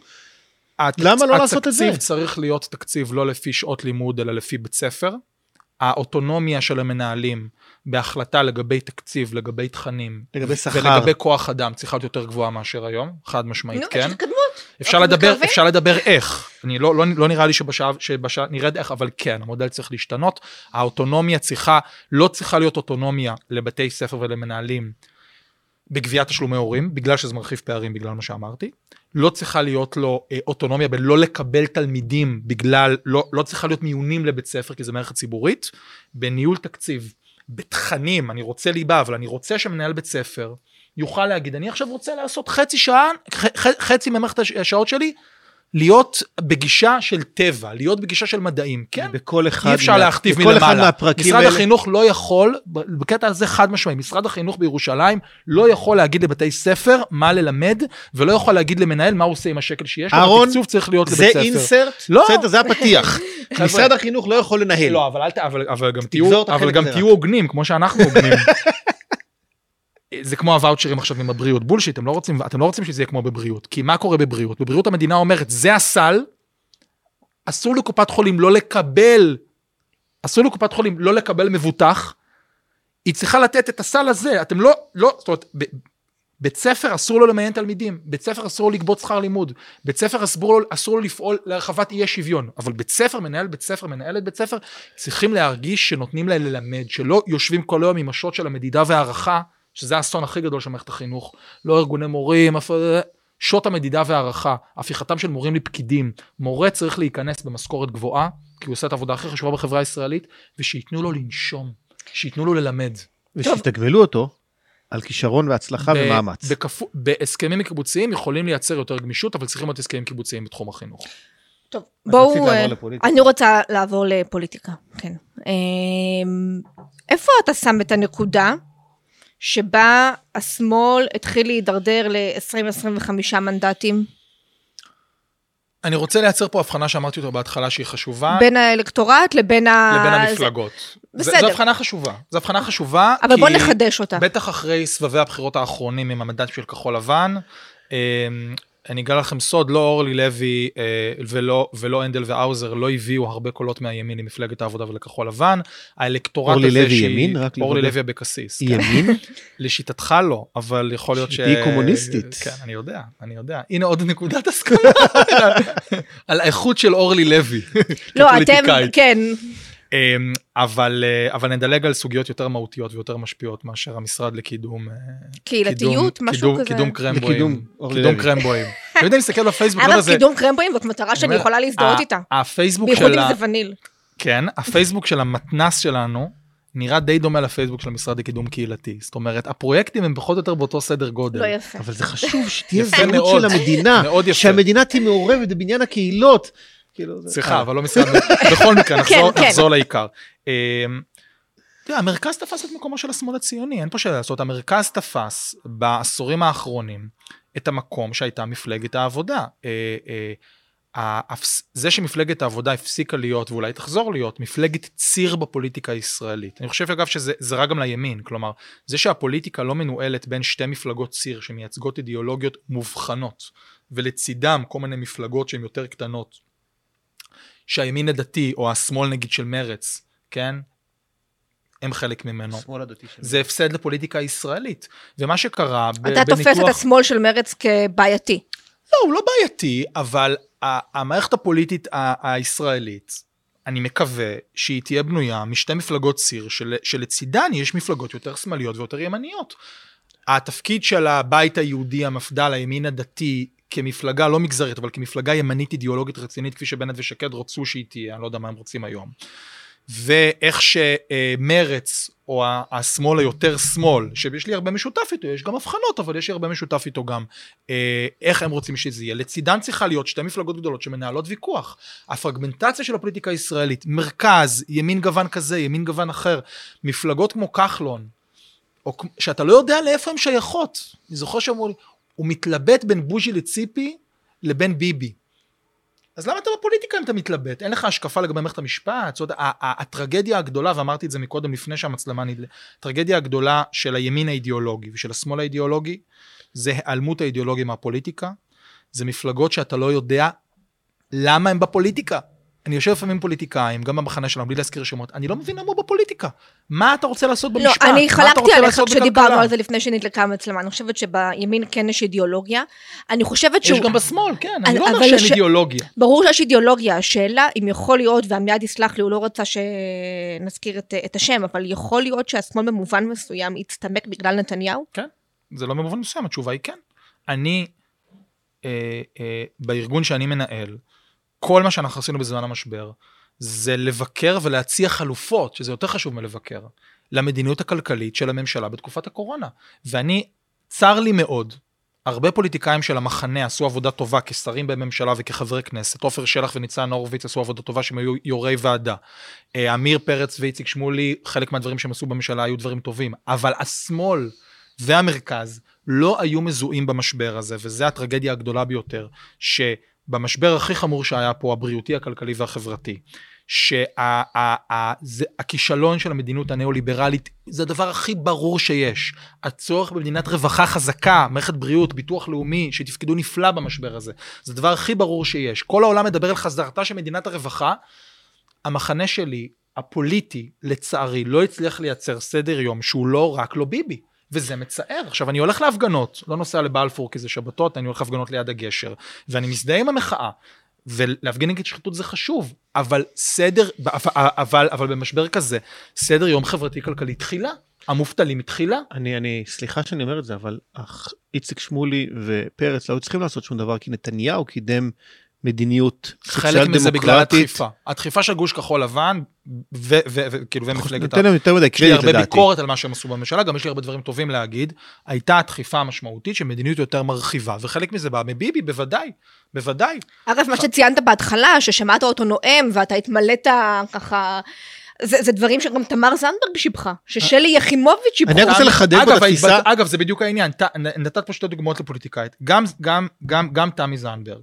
התקצ... למה לא לעשות את זה? התקציב צריך להיות תקציב לא לפי שעות לימוד, אלא לפי בית ספר. האוטונומיה של המנהלים בהחלטה לגבי תקציב, לגבי תכנים, לגבי שכר. ולגבי כוח אדם צריכה להיות יותר גבוהה מאשר היום, חד משמעית נו, כן. יש התקדמות. אפשר לדבר, מקווים. אפשר לדבר איך. אני לא, לא, לא נראה לי שבשעה, שבשעה נרד איך, אבל כן, המודל צריך להשתנות. האוטונומיה צריכה, לא צריכה להיות אוטונומיה לבתי ספר ולמנהלים בגביית תשלומי הורים, בגלל שזה מרחיב פערים, בגלל מה שאמרתי. לא צריכה להיות לו אה, אוטונומיה בלא לקבל תלמידים בגלל, לא, לא צריכה להיות מיונים לבית ספר, כי זה מערכת ציבורית. בניהול תקציב, בתכנים, אני רוצה ליבה, אבל אני רוצה שמנהל בית ספר יוכל להגיד, אני עכשיו רוצה לעשות חצי שעה, ח- ח- חצי ממערכת הש- השעות שלי, להיות בגישה של טבע, להיות בגישה של מדעים, כן? בכל אחד, אי אפשר מה- להכתיב בכל אחד מלמעלה. מהפרקים משרד האלה, החינוך לא יכול, בקטע הזה חד משמעי, משרד החינוך בירושלים לא יכול להגיד לבתי ספר מה ללמד, ולא יכול להגיד למנהל מה הוא עושה עם השקל שיש לו, אהרון, התקצוב צריך להיות זה לבית ספר. אינסרט, לא. בסדר, זה הפתיח. [laughs] משרד החינוך לא יכול לנהל. לא, אבל, אל ת, אבל, אבל גם, תהיו הוגנים, כמו שאנחנו הוגנים. [laughs] זה כמו הוואוצ'רים עכשיו עם הבריאות. בולשיט, אתם לא רוצים, אתם לא רוצים שזה יהיה כמו בבריאות. כי מה קורה בבריאות? בבריאות המדינה אומרת, זה הסל, אסור לקופת חולים לא לקבל, אסור לקופת חולים לא לקבל מבוטח, היא צריכה לתת את הסל הזה. אתם לא, לא, זאת אומרת, ב, בית ספר אסור לו למיין תלמידים, בית ספר אסור לו לגבות שכר לימוד, בית ספר אסור לו, אסור לו לפעול להרחבת אי השוויון, אבל בית ספר, מנהל בית ספר, מנהלת בית ספר, צריכים להרגיש שנותנים להם ללמד, שלא יושבים כל היום עם השוט של המדידה והערכה, שזה האסון הכי גדול של מערכת החינוך, לא ארגוני מורים, אף... שוט המדידה והערכה, הפיכתם של מורים לפקידים, מורה צריך להיכנס במשכורת גבוהה, כי הוא עושה את העבודה הכי חשובה בחברה הישראלית, ושייתנו לו לנשום, שייתנו לו ללמד. ושיתגמלו אותו על כישרון והצלחה ב- ומאמץ. בכפו- בהסכמים קיבוציים יכולים לייצר יותר גמישות, אבל צריכים להיות הסכמים קיבוציים בתחום החינוך. טוב, בואו... אה. אני רוצה לעבור לפוליטיקה, כן. אמ, איפה אתה שם את הנקודה שבה השמאל התחיל להידרדר ל-20-25 מנדטים? אני רוצה לייצר פה הבחנה שאמרתי אותה בהתחלה שהיא חשובה, בין האלקטורט לבין ה... לבין המפלגות. זה- בסדר. זו הבחנה חשובה. זו הבחנה חשובה, אבל כי בוא נחדש אותה. בטח אחרי סבבי הבחירות האחרונים עם המנדט של כחול לבן, אמ, אני אגלה לכם סוד, לא אורלי לוי אה, ולא, ולא הנדל והאוזר לא הביאו הרבה קולות מהימין למפלגת העבודה ולכחול לבן. האלקטורט אורלי הזה לוי שהיא- ימין? רק אורלי. לוי אבקסיס. היא כן. ימין? [laughs] לשיטתך לא, אבל יכול להיות ש... שתהיי קומוניסטית. כן, אני יודע, אני יודע. הנה עוד נקודת הסכמה [laughs] על האיכות של אורלי לוי. לא, אתם. כן. אמ, אבל, אה, אבל נדלג על סוגיות יותר מהותיות ויותר משפיעות מאשר המשרד לקידום... אה, קהילתיות, משהו קידום- כזה. קידום קרמבויים. לקידום אורלי קידום. קרמבויים. [laughs] אתה יודע, להסתכל בפייסבוק, לא זה... קידום קרמבויים זאת מטרה שאני יכולה להזדהות איתה. הפייסבוק בייחוד של אם ה... זה וניל. כן, הפייסבוק של המתנס שלנו נראה די דומה לפייסבוק של המשרד לקידום קהילתי. זאת אומרת, הפרויקטים הם פחות או יותר באותו סדר גודל. לא יפה. אבל זה חשוב שתהיה זהות. של המדינה, מאוד יפה. שהמדינה תהיה מעורבת בבניין הקהילות. כאילו, זה- סליחה, אה. אבל לא משרד... [laughs] בכל מקרה, נחזור- כן, כן. נחזור לעיקר. אמ, יודע, המרכז תפס את מקומו של השמאל הציוני, אין פה שאלה לעשות. המרכז תפס בעשורים האחרונים את המקום שהייתה מפלגת העבודה. אה, אה, זה שמפלגת העבודה הפסיקה להיות, ואולי תחזור להיות, מפלגת ציר בפוליטיקה הישראלית. אני חושב אגב שזה זה רע גם לימין, כלומר, זה שהפוליטיקה לא מנוהלת בין שתי מפלגות ציר שמייצגות אידיאולוגיות מובחנות, ולצידם כל מיני מפלגות שהן יותר קטנות, שהימין הדתי, או השמאל נגיד של מרץ, כן? הם חלק ממנו. השמאל הדתי שלי. זה הפסד לפוליטיקה הישראלית. ומה שקרה ב- אתה תופס את השמאל של מרץ כבעייתי. לא, הוא לא בעייתי, אבל המערכת הפוליטית הישראלית, אני מקווה שהיא תהיה בנויה משתי מפלגות ציר, של, שלצידן יש מפלגות יותר שמאליות ויותר ימניות. התפקיד של הבית היהודי, המפד"ל, הימין הדתי, כמפלגה לא מגזרית, אבל כמפלגה ימנית אידיאולוגית רצינית, כפי שבנט ושקד רצו שהיא תהיה, אני לא יודע מה הם רוצים היום. ואיך שמרץ, או השמאל היותר שמאל, שיש לי הרבה משותף איתו, יש גם הבחנות, אבל יש לי הרבה משותף איתו גם, אה, איך הם רוצים שזה יהיה. לצידן צריכה להיות שתי מפלגות גדולות שמנהלות ויכוח. הפרגמנטציה של הפוליטיקה הישראלית, מרכז, ימין גוון כזה, ימין גוון אחר, מפלגות כמו כחלון, או שאתה לא יודע לאיפה הן שייכות. אני זוכר שאמרו לי, הוא מתלבט בין בוז'י לציפי לבין ביבי. אז למה אתה בפוליטיקה אם אתה מתלבט? אין לך השקפה לגבי מערכת המשפט? זאת אומרת, הטרגדיה הגדולה, ואמרתי את זה מקודם לפני שהמצלמה נדלה, הטרגדיה הגדולה של הימין האידיאולוגי ושל השמאל האידיאולוגי, זה היעלמות האידיאולוגיה מהפוליטיקה. זה מפלגות שאתה לא יודע למה הם בפוליטיקה. אני יושב לפעמים פוליטיקאים, גם במחנה שלנו, בלי להזכיר שמות, אני לא מבין למה הוא בפוליטיקה. מה אתה רוצה לעשות לא, במשפט? אני מה אתה חלקתי עליך כשדיברנו? על זה לפני שנדלקה המצלמה. אני חושבת שבימין כן יש אידיאולוגיה. אני חושבת שהוא... יש גם בשמאל, כן, אני לא אומר שאין ש- אידיאולוגיה. ברור שיש אידיאולוגיה, השאלה אם יכול להיות, ועמיעד יסלח לי, הוא לא רצה שנזכיר את, את השם, אבל יכול להיות שהשמאל במובן מסוים יצטמק בגלל נתניהו? כן, זה לא במובן מסוים, התשובה היא כן. אני, אה, אה, בארגון שאני מנהל, כל מה שאנחנו עשינו בזמן המשבר, זה לבקר ולהציע חלופות, שזה יותר חשוב מלבקר, למדיניות הכלכלית של הממשלה בתקופת הקורונה. ואני, צר לי מאוד, הרבה פוליטיקאים של המחנה עשו עבודה טובה כשרים בממשלה וכחברי כנסת. עופר שלח וניצן הורוביץ עשו עבודה טובה שהם היו יו"רי ועדה. אה, עמיר פרץ ואיציק שמולי, חלק מהדברים שהם עשו בממשלה היו דברים טובים. אבל השמאל והמרכז לא היו מזוהים במשבר הזה, וזו הטרגדיה הגדולה ביותר, שבמשבר הכי חמור שהיה פה, הבריאותי, הכלכלי והחברתי, שהכישלון של המדיניות הניאו-ליברלית זה הדבר הכי ברור שיש. הצורך במדינת רווחה חזקה, מערכת בריאות, ביטוח לאומי, שתפקדו נפלא במשבר הזה. זה הדבר הכי ברור שיש. כל העולם מדבר על חזרתה של מדינת הרווחה. המחנה שלי, הפוליטי, לצערי, לא הצליח לייצר סדר יום שהוא לא רק לא ביבי. וזה מצער. עכשיו, אני הולך להפגנות, לא נוסע לבלפור כי זה שבתות, אני הולך להפגנות ליד הגשר, ואני מזדהה עם המחאה. ולהפגין נגד שחיתות זה חשוב, אבל סדר, אבל, אבל במשבר כזה, סדר יום חברתי-כלכלי תחילה. המובטלים תחילה. אני, אני, סליחה שאני אומר את זה, אבל איציק שמולי ופרץ לא היו צריכים לעשות שום דבר, כי נתניהו קידם מדיניות חלק מזה בגלל דמוקרטית. הדחיפה. הדחיפה של גוש כחול לבן, וכאילו, ומפלגת... נותן להם יותר מדי יש לי קרדיט הרבה לדעתי. ביקורת על מה שהם עשו בממשלה, גם יש לי הרבה דברים טובים להגיד. הייתה הדחיפה המשמעותית של מדיניות יותר מרחיבה, וחלק מזה בא מביבי, בוודאי, בוודאי. אגב, מה שציינת בהתחלה, ששמעת אותו נואם ואתה התמלאת ככה... זה, זה דברים שגם תמר זנדברג שיבחה, ששלי יחימוביץ' שיבחה. אני רוצה לחדד פה את התפיסה. אגב, זה בדיוק העניין. נתת פה שתי דוגמאות לפוליטיקאית. גם, גם, גם, גם תמי זנדברג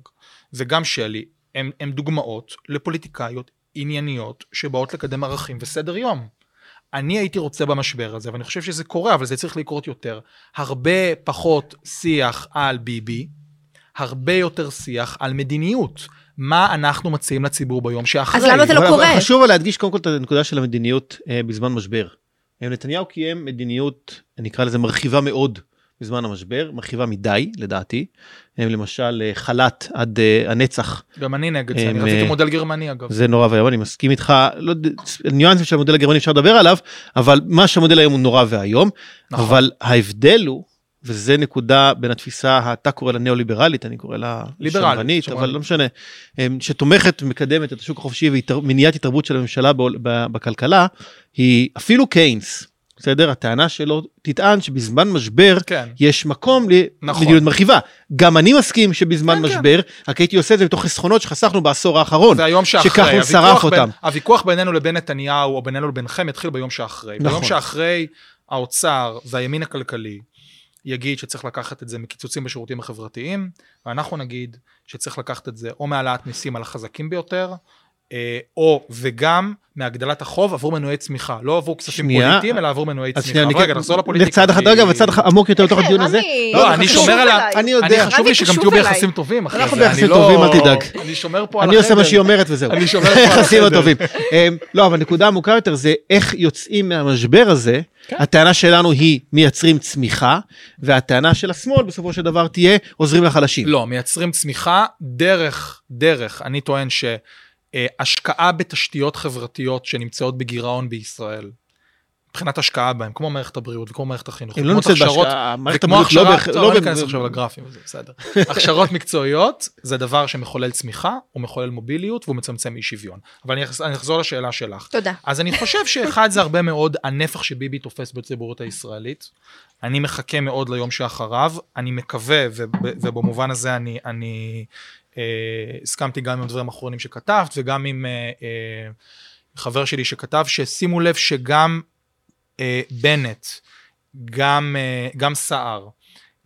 וגם שלי, הם, הם דוגמאות לפוליטיקאיות ענייניות שבאות לקדם ערכים וסדר יום. אני הייתי רוצה במשבר הזה, ואני חושב שזה קורה, אבל זה צריך לקרות יותר. הרבה פחות שיח על ביבי, הרבה יותר שיח על מדיניות. מה אנחנו מציעים לציבור ביום שאחרי. אז למה זה לא אבל- קורה? חשוב להדגיש קודם כל את הנקודה של המדיניות אה, בזמן משבר. אה, נתניהו קיים מדיניות, נקרא לזה מרחיבה מאוד בזמן המשבר, מרחיבה מדי לדעתי. אה, למשל אה, חל"ת עד אה, הנצח, גם אני נגד זה, אני הם, רציתי אה, מודל גרמני אגב. זה נורא ואיום, אני מסכים איתך, לא, ניואנסים של המודל הגרמני אפשר לדבר עליו, אבל מה שהמודל היום הוא נורא ואיום, נכון. אבל ההבדל הוא, וזה נקודה בין התפיסה, אתה קורא לה ניאו-ליברלית, אני קורא לה ליברלית, שמרנית, אבל שמרנית. לא משנה, שתומכת ומקדמת את השוק החופשי ומניעת התערבות של הממשלה בכלכלה, היא אפילו קיינס, בסדר? הטענה שלו תטען שבזמן משבר כן. יש מקום נכון. למדיניות מרחיבה. גם אני מסכים שבזמן כן, כן. משבר, רק הייתי עושה את זה מתוך חסכונות שחסכנו בעשור האחרון. והיום שאחרי, שכחלון שרף אותם. הוויכוח בינינו לבין נתניהו, או בינינו לבינכם, יתחיל ביום שאחרי. נכון. ביום שאחרי, האוצר והימין הכלכלי יגיד שצריך לקחת את זה מקיצוצים בשירותים החברתיים, ואנחנו נגיד שצריך לקחת את זה או מהעלאת מיסים על החזקים ביותר, או וגם מהגדלת החוב עבור מנועי צמיחה, לא עבור כספים שנייה. פוליטיים, אלא עבור מנועי צמיחה. אבל רגע, כן- נחזור לפוליטיקה. לצד אחד, רגע, אחד עמוק יותר לתוך הדיון הזה. רמי, לא, אני שומר על ה... אני יודע. אני חשוב לי שגם תהיו. ביחסים טובים אחרי זה. אנחנו ביחסים לא- טובים, אל תדאג. אני שומר פה על אני עושה מה החדר. שהיא אומרת וזהו. אני שומר פה על היחסים החדר. הטובים. אמ, לא, אבל נקודה עמוקה יותר זה איך יוצאים מהמשבר הזה. כן. הטענה שלנו היא מייצרים צמיחה, והטענה של השמאל בסופו של דבר תהיה עוזרים לחלשים. לא, מייצרים צמיחה דרך, דרך, אני טוען שהשקעה בתשתיות חברתיות שנמצאות בגירעון בישראל, מבחינת השקעה בהם, כמו מערכת הבריאות וכמו מערכת החינוך, אם לא נמצאת בהשקעה, מערכת הבריאות לא הכשרה, בהכ- טוב, לא לא ניכנס עכשיו לגרפים, זה בסדר. הכשרות מקצועיות זה דבר שמחולל צמיחה, הוא מחולל מוביליות והוא מצמצם אי שוויון. אבל אני אחז- אני אחזור לשאלה שלך. תודה. אז אני חושב שאחד זה הרבה מאוד הנפח שביבי תופס בציבוריות הישראלית. אני מחכה מאוד ליום שאחריו, אני מקווה, וב- ובמובן הזה אני, אני אה, הסכמתי גם עם הדברים האחרונים שכתבת, וגם עם אה, אה, חבר שלי שכתב, ששימו לב שגם אה, בנט, גם, אה, גם סער,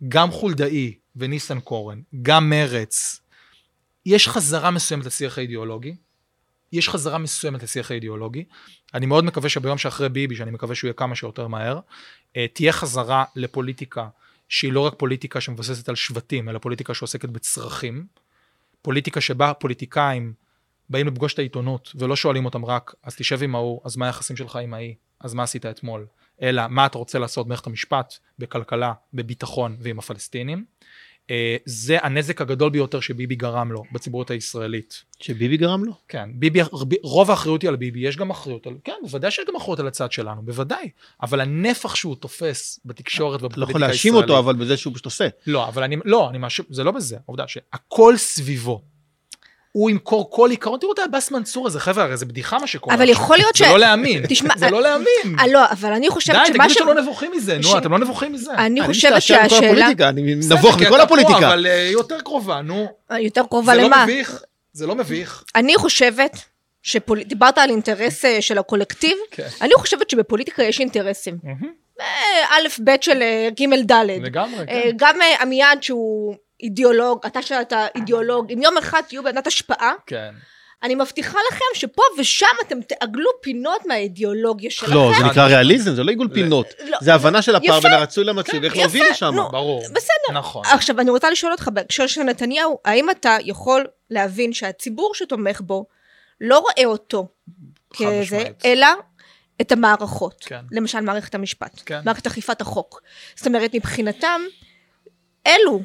גם חולדאי וניסנקורן, גם מרץ, יש חזרה מסוימת לשיח האידיאולוגי. יש חזרה מסוימת לשיח האידיאולוגי. אני מאוד מקווה שביום שאחרי ביבי, שאני מקווה שהוא יהיה כמה שיותר מהר, אה, תהיה חזרה לפוליטיקה שהיא לא רק פוליטיקה שמבססת על שבטים, אלא פוליטיקה שעוסקת בצרכים. פוליטיקה שבה פוליטיקאים באים לפגוש את העיתונות ולא שואלים אותם רק, אז תשב עם ההוא, אז מה היחסים שלך עם ההיא, אז מה עשית אתמול, אלא מה אתה רוצה לעשות במערכת המשפט, בכלכלה, בביטחון ועם הפלסטינים. אה, זה הנזק הגדול ביותר שביבי גרם לו בציבוריות הישראלית. שביבי גרם לו. כן, ביבי, רוב האחריות היא על ביבי, יש גם אחריות על, כן, בוודאי שיש גם אחריות על הצד שלנו, בוודאי, אבל הנפח שהוא תופס בתקשורת אתה לא ובפוליטיקה יכול להאשים הישראלית, אותו, אבל בזה שהוא פשוט עושה. לא, אבל אני, לא, אני מאשים, זה לא בזה, העובדה שהכל סביבו. הוא ימכור כל עיקרון, תראו את העבאס מנסור הזה, חבר'ה, הרי זה בדיחה מה שקורה. אבל. יכול להיות ש... זה לא להאמין, תשמע, זה לא להאמין. אה, לא, אבל אני חושבת די, שמה תגידו ש... שאתם לא נבוכים מזה, נו, אתם לא נבוכים מזה. אני חושבת שהשאלה... אני נבוך מכל הפוליטיקה. אבל אה, יותר קרובה, נו. יותר קרובה זה לא למה? מביך, זה לא מביך. אני חושבת שפול... דיברת על אינטרס אה, של הקולקטיב, כן. אני חושבת שבפוליטיקה יש אינטרסים. אה, א', ב' של אה, ג', ד'. לגמרי, אה, כן. גם אה, עמיעד שהוא אידיאולוג, אתה שאתה אידיאולוג, אם יום אחד תהיו בעמדת השפעה, כן. אני מבטיחה לכם שפה ושם אתם תעגלו פינות מהאידיאולוגיה שלכם. לא, זה נקרא משמעית. ריאליזם, זה לא עיגול פינות. לא. זה הבנה של הפער. בין הרצוי למצוי, כן, ואיך להוביל לשם. ברור. בסדר. נכון. עכשיו, אני רוצה לשאול אותך בהקשר של נתניהו, האם אתה יכול להבין שהציבור שתומך בו לא רואה אותו כזה. אלא את המערכות. כן. למשל, מערכת המשפט, כן. מערכת אכיפת החוק. זאת אומרת, מבחינתם, אלו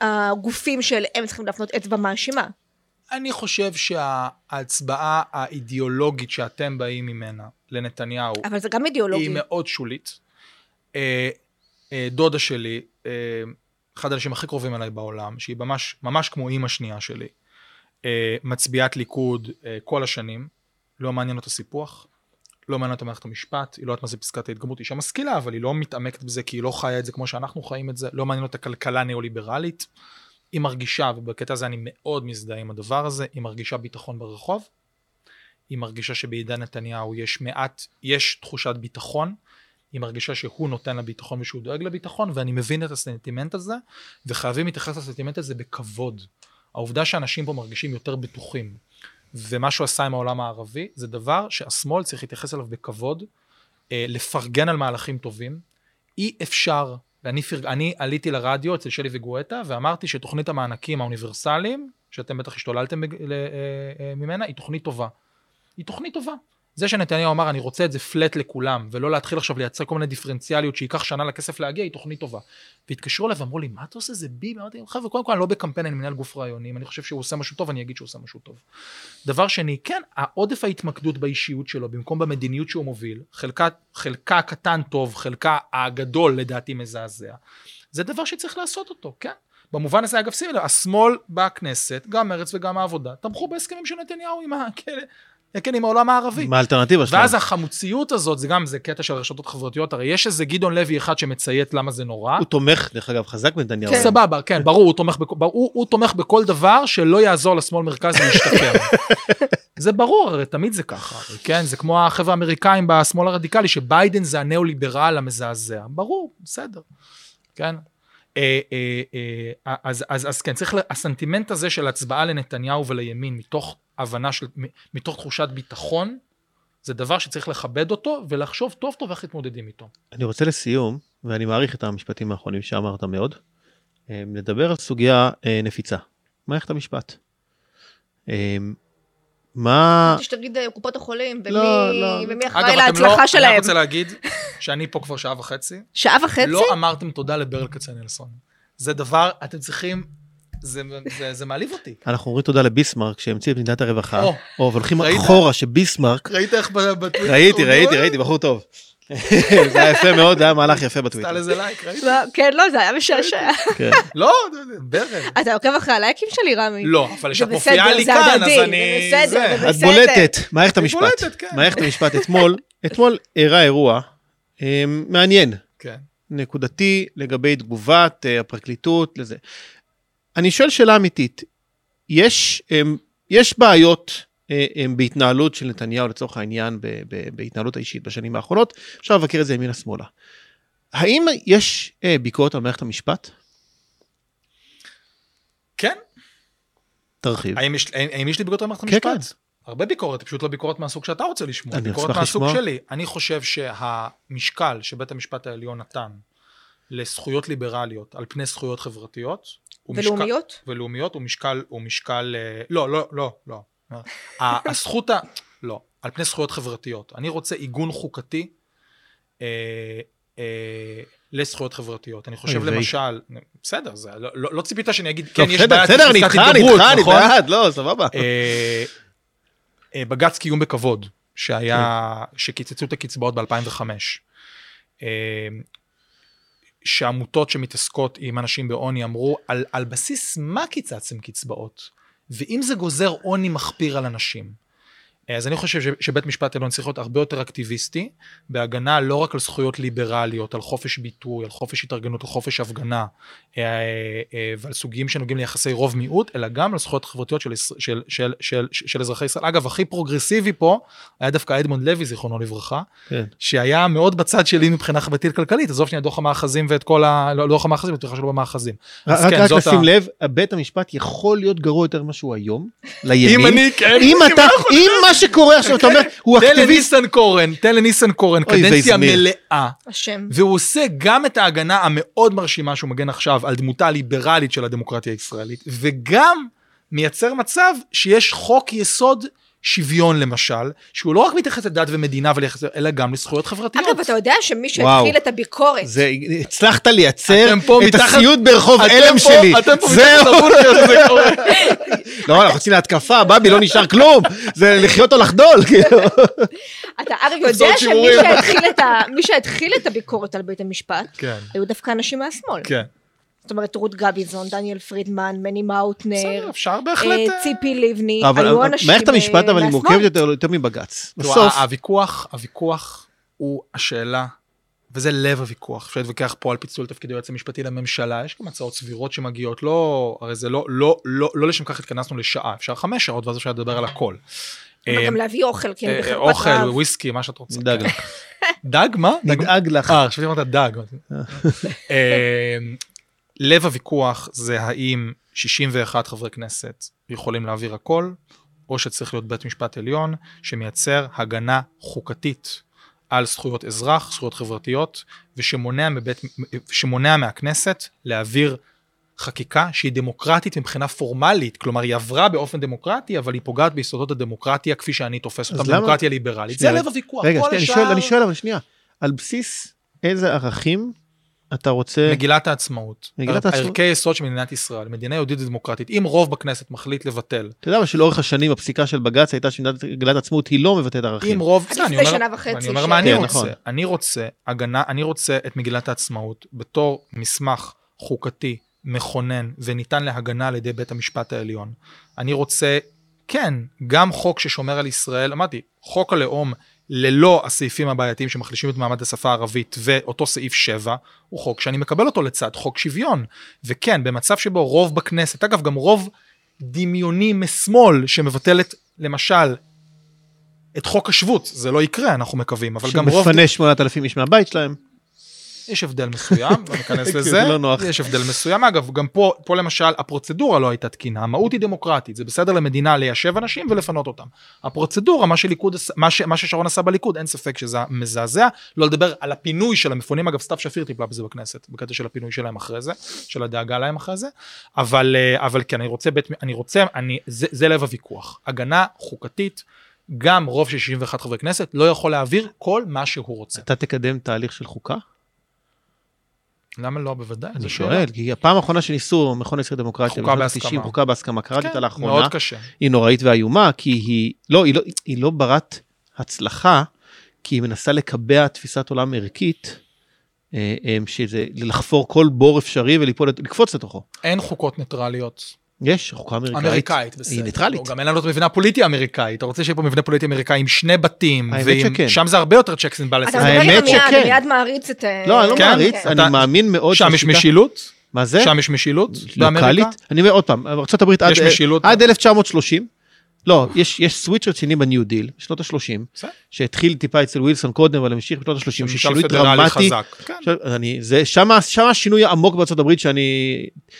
הגופים שאליהם צריכים להפנות אצבע מאשימה. אני חושב שההצבעה האידיאולוגית שאתם באים ממנה לנתניהו אבל זה גם אידיאולוגי. היא מאוד שולית. אה, אה, דודה שלי, אה, אחד האנשים הכי קרובים אליי בעולם, שהיא ממש, ממש כמו אימא שנייה שלי, מצביעת ליכוד כל השנים, לא מעניין אותה סיפוח, לא מעניין אותה מערכת המשפט, היא לא יודעת מה זה פסקת ההתגברות, אישה משכילה, אבל היא לא מתעמקת בזה כי היא לא חיה את זה כמו שאנחנו חיים את זה, לא מעניין אותה כלכלה ניאו-ליברלית. היא מרגישה, ובקטע הזה אני מאוד מזדהה עם הדבר הזה, היא מרגישה ביטחון ברחוב, היא מרגישה שבעידן נתניהו יש מעט, יש תחושת ביטחון, היא מרגישה שהוא נותן לה ביטחון ושהוא דואג לביטחון, ואני מבין את הסנטימנט הזה, וחייבים להתייחס לסנטימנט הזה בכבוד. העובדה שאנשים פה מרגישים יותר בטוחים, ומה שהוא עשה עם העולם הערבי, זה דבר שהשמאל צריך להתייחס אליו בכבוד, אה, לפרגן על מהלכים טובים. אי אפשר, ואני פרג... אני עליתי לרדיו אצל שלי וגואטה, ואמרתי שתוכנית המענקים האוניברסליים, שאתם בטח השתוללתם. אה, אה, ממנה, היא תוכנית טובה. היא תוכנית טובה. זה שנתניהו אמר, אני רוצה את זה פלט לכולם, ולא להתחיל עכשיו לייצר כל מיני דיפרנציאליות שייקח שנה לכסף להגיע, היא תוכנית טובה. והתקשרו אליו ואמרו לי, מה אתה עושה, זה בי? אמרתי, חבר'ה, קודם כל אני לא בקמפיין, אני מנהל גוף רעיונים, אני חושב שהוא עושה משהו טוב, אני אגיד שהוא עושה משהו טוב. דבר שני, כן, העודף ההתמקדות באישיות שלו, במקום במדיניות שהוא מוביל, חלקה, חלקה הקטן טוב, חלקה הגדול לדעתי מזעזע, זה דבר שצריך לעשות אותו, כן? במובן הזה, אגב, שימי לב, השמאל בכנסת, גם מרצ וגם העבודה, תמכו בהסכמים של נתניהו עם הכלא. [laughs] כן, עם העולם הערבי. מה האלטרנטיבה שלהם? ואז החמוציות הזאת, זה גם, זה קטע של רשתות חברתיות, הרי יש איזה גדעון לוי אחד שמציית למה זה נורא. הוא תומך, דרך אגב, חזק בנתניהו. כן. סבבה, כן, ברור, הוא תומך, בכ... הוא, הוא תומך בכל דבר שלא יעזור לשמאל מרכז להשתפר. [laughs] זה ברור, הרי תמיד זה ככה, הרי, כן? זה כמו החבר'ה האמריקאים בשמאל הרדיקלי, שביידן זה הניאו-ליברל המזעזע. ברור, בסדר, כן? אה, אה, אה, אז, אז, אז כן, צריך, הסנטימנט הזה של הצבעה לנתניהו ולימין מתוך הבנה של, מתוך תחושת ביטחון, זה דבר שצריך לכבד אותו ולחשוב טוב טוב איך להתמודדים איתו. אני רוצה לסיום, ואני מעריך את המשפטים האחרונים שאמרת מאוד, לדבר על סוגיה נפיצה, מערכת המשפט. מה... שתגיד קופות החולים, ומי, לא, לא. ומי אחראי להצלחה לא, שלהם. אני רוצה להגיד שאני פה כבר שעה וחצי. שעה וחצי? לא אמרתם תודה לברל כצנלסון. זה דבר, אתם צריכים זה, זה, זה מעליב אותי. אנחנו אומרים תודה לביסמרק שהמציא את מדינת הרווחה, או, או והולכים אחורה שביסמרק... ראית איך בטוויטר? ראיתי, ראיתי, ראיתי, בחור טוב. [laughs] זה היה יפה מאוד, זה היה מהלך יפה בטוויטר. עשתה לזה לייק, ראית? כן, לא, זה היה משעשע. כן. [laughs] לא, ברל. אתה עוקב אחרי הלייקים שלי, רמי? לא, אבל כשאת מופיעה לי כאן, אז אני... זה בסדר, זה בסדר. את בולטת, מערכת המשפט. כן. מערכת המשפט אתמול, אתמול אירע אירוע אה, מעניין. כן. נקודתי לגבי תגובת אה, הפרקליטות לזה. אני שואל שאלה אמיתית, יש, יש בעיות בהתנהלות של נתניהו לצורך העניין בהתנהלות האישית בשנים האחרונות, אפשר לבקר את זה ימינה שמאלה. האם יש ביקורת על מערכת המשפט? כן. תרחיב. האם יש, האם יש לי ביקורת על מערכת המשפט? כן, כן. הרבה ביקורת, פשוט לא ביקורת מהסוג שאתה רוצה לשמוע, ביקורת מהסוג לשמוע. שלי. אני חושב שהמשקל שבית המשפט העליון נתן לזכויות ליברליות על פני זכויות חברתיות, ולאומיות? משקל, ולאומיות הוא משקל, הוא משקל, אה, לא, לא, לא, לא. הזכות ה... לא, על פני זכויות חברתיות. אני רוצה עיגון חוקתי אה, אה, לזכויות חברתיות. אני חושב למשל, בסדר, זה, לא, לא, לא ציפית שאני אגיד, כן, יש בעיה, בסדר, אני איתך, אני איתך, אני נכון? בעד, לא, סבבה. אה, אה, בג"ץ קיום בכבוד, שהיה. שקיצצו את הקצבאות ב-2005. שעמותות שמתעסקות עם אנשים בעוני אמרו, על, על בסיס מה קיצצתם קצבאות? ואם זה גוזר עוני מחפיר על אנשים, אז אני חושב שבית משפט עליון צריך להיות הרבה יותר אקטיביסטי, בהגנה לא רק על זכויות ליברליות, על חופש ביטוי, על חופש התארגנות, על חופש הפגנה, אה, אה, ועל סוגיות שנוגעים ליחסי רוב מיעוט, אלא גם על זכויות חברתיות של, של, של, של, של, של אזרחי ישראל. אגב, הכי פרוגרסיבי פה היה דווקא אדמונד לוי, זיכרונו לברכה, כן. שהיה מאוד בצד שלי מבחינה חברתית כלכלית, עזוב שנייה דוח המאחזים ואת כל ה... לא דוח המאחזים, את שלו במאחזים. רק, כן, רק לשים ה... לב, בית המשפט יכול להיות גרוע יותר ממה שהוא היום, לימין. אם אני, כן, אם אתה, אם מה שקורה עכשיו, אתה אומר, הוא אקטיביסט. תן לניסנקורן, תן לניסנקורן קדנציה מלאה. השם. והוא עושה גם את ההגנה המאוד מרשימה שהוא מגן עכשיו על דמותה הליברלית של הדמוקרטיה הישראלית, וגם מייצר מצב שיש חוק יסוד שוויון למשל, שהוא לא רק מתייחס לדת ומדינה, וליחס, אלא גם לזכויות חברתיות. אגב, אתה יודע שמי שהתחיל את הביקורת... זה, הצלחת לייצר את הסיוט ברחוב אלם שלי. אתם פה מתחת לבונקר שזה קורה. [laughs] לא, אנחנו רוצים להתקפה, בבי, לא נשאר כלום. זה לחיות או לחדול, כאילו. [laughs] אתה אגב יודע שמי שהתחיל את הביקורת על בית המשפט, כן. היו דווקא אנשים מהשמאל. כן. זאת אומרת, רות גביזון, דניאל פרידמן, מני מאוטנר, בסדר, אפשר בהחלט... אה, ציפי לבני, היו אנשים מערכת המשפט אבל היא מורכבת יותר, יותר מבג"ץ. בסוף... הוויכוח, הוויכוח הוא השאלה, וזה לב הוויכוח, אפשר להתווכח פה על פיצול תפקיד היועץ המשפטי לממשלה, יש גם הצעות סבירות שמגיעות, לא, הרי זה לא, לא, לא, לא לשם כך התכנסנו לשעה, אפשר חמש שעות ואז אפשר לדבר על הכל. גם להביא אוכל, כן, בחרפת רעב. אוכל, וויסקי, מה שאת רוצה. נדאג לך. דג, מה? נדאג לך. אה, חשבתי אמרת דג. לב הוויכוח זה האם 61 חברי כנסת יכולים להעביר הכל, או שצריך להיות בית משפט עליון שמייצר הגנה חוקתית על זכויות אזרח, זכויות חברתיות, ושמונע, מבית, שמונע מהכנסת להעביר חקיקה שהיא דמוקרטית מבחינה פורמלית, כלומר היא עברה באופן דמוקרטי, אבל היא פוגעת ביסודות הדמוקרטיה כפי שאני תופס אותה, דמוקרטיה ליברלית. זה לב הוויכוח. רגע, שנייה, אני שואל אבל שנייה, על בסיס איזה ערכים אתה רוצה... מגילת העצמאות. מגילת העצמאות. ערכי יסוד של מדינת ישראל, מדינה יהודית ודמוקרטית. אם רוב בכנסת מחליט לבטל, אתה יודע מה שלאורך השנים הפסיקה של בג"ץ הייתה שמגילת העצמאות היא לא מבטאת ערכים. אם רוב... בסדר, אני לפני אומר- שנה וחצי אני אומר מה אני כן, רוצה. נכון. אני רוצה הגנה, אני רוצה את מגילת העצמאות בתור מסמך חוקתי, מכונן וניתן להגנה על ידי בית המשפט העליון. אני רוצה, כן, גם חוק ששומר על ישראל, אמרתי, חוק הלאום ללא הסעיפים הבעייתיים שמחלישים את מעמד השפה הערבית ואותו סעיף 7, הוא חוק שאני מקבל אותו לצד חוק שוויון. וכן, במצב שבו רוב בכנסת, אגב, גם רוב דמיוני משמאל שמבטלת, למשל, את חוק השבות, זה לא יקרה, אנחנו מקווים, אבל גם רוב... שמפנה 8,000 איש מהבית שלהם. יש הבדל מסוים, לא ניכנס [laughs] לזה, זה לא נוח. יש הבדל מסוים, אגב, גם פה, פה למשל הפרוצדורה לא הייתה תקינה, המהות היא דמוקרטית, זה בסדר למדינה ליישב אנשים ולפנות אותם. הפרוצדורה, מה, שליכוד, עש- מה, ש, מה ששרון עשה בליכוד, אין ספק שזה מזעזע, לא לדבר על הפינוי של המפונים, אגב, סתיו שפיר טיפלה בזה בכנסת, בקטע של הפינוי שלהם אחרי זה, של הדאגה להם אחרי זה, אבל, אה, אבל כן, אני רוצה, בית, אני רוצה, אני, זה, זה לב הוויכוח, הגנה חוקתית, גם רוב של 61 חברי כנסת לא יכול להעביר כל מה שהוא רוצה. אתה תקדם תהליך של חוקה? למה לא? בוודאי. אני. שואל, כי הפעם האחרונה שניסו מכון הישראלי דמוקרטיה, חוקה בהסכמה. ה-90, חוקה בהסכמה, קראתי כן, אותה לאחרונה, מאוד קשה. היא נוראית ואיומה, כי היא לא, היא לא, היא לא ברת הצלחה, כי היא מנסה לקבע תפיסת עולם ערכית, אה, אה, שזה לחפור כל בור אפשרי וליפול, לקפוץ לתוכו. אין חוקות ניטרליות. יש חוקה אמריקאית. אמריקאית, בסדר. היא ניטרלית. לא, גם אין לנו את המבנה הפוליטי האמריקאי. אתה רוצה שיהיה פה מבנה פוליטי אמריקאי עם שני בתים. האמת ועם- שכן. שם זה הרבה יותר אתה בלנסים. מדבר האמת שכן. אני מיד מעריץ את... אה, לא, אני לא כן? מעריץ, כן. אני אתה- מאמין מאוד שם יש משילות? מה זה? שם יש משילות? באמריקה? לוקאלית. אני אומר עוד פעם, ארה"ב עד, יש משילות? עד 1930, לא, יש, יש סוויץ' רציני בניו דיל, בשנות ה-30, בסדר. שהתחיל טיפה אצל ווילסון קודם, אבל המשיך בשנות ה-30, ממשל ששינוי דרמטי. כן. עכשיו, אני, זה, שמה, שמה השינוי העמוק בארצות הברית שאני,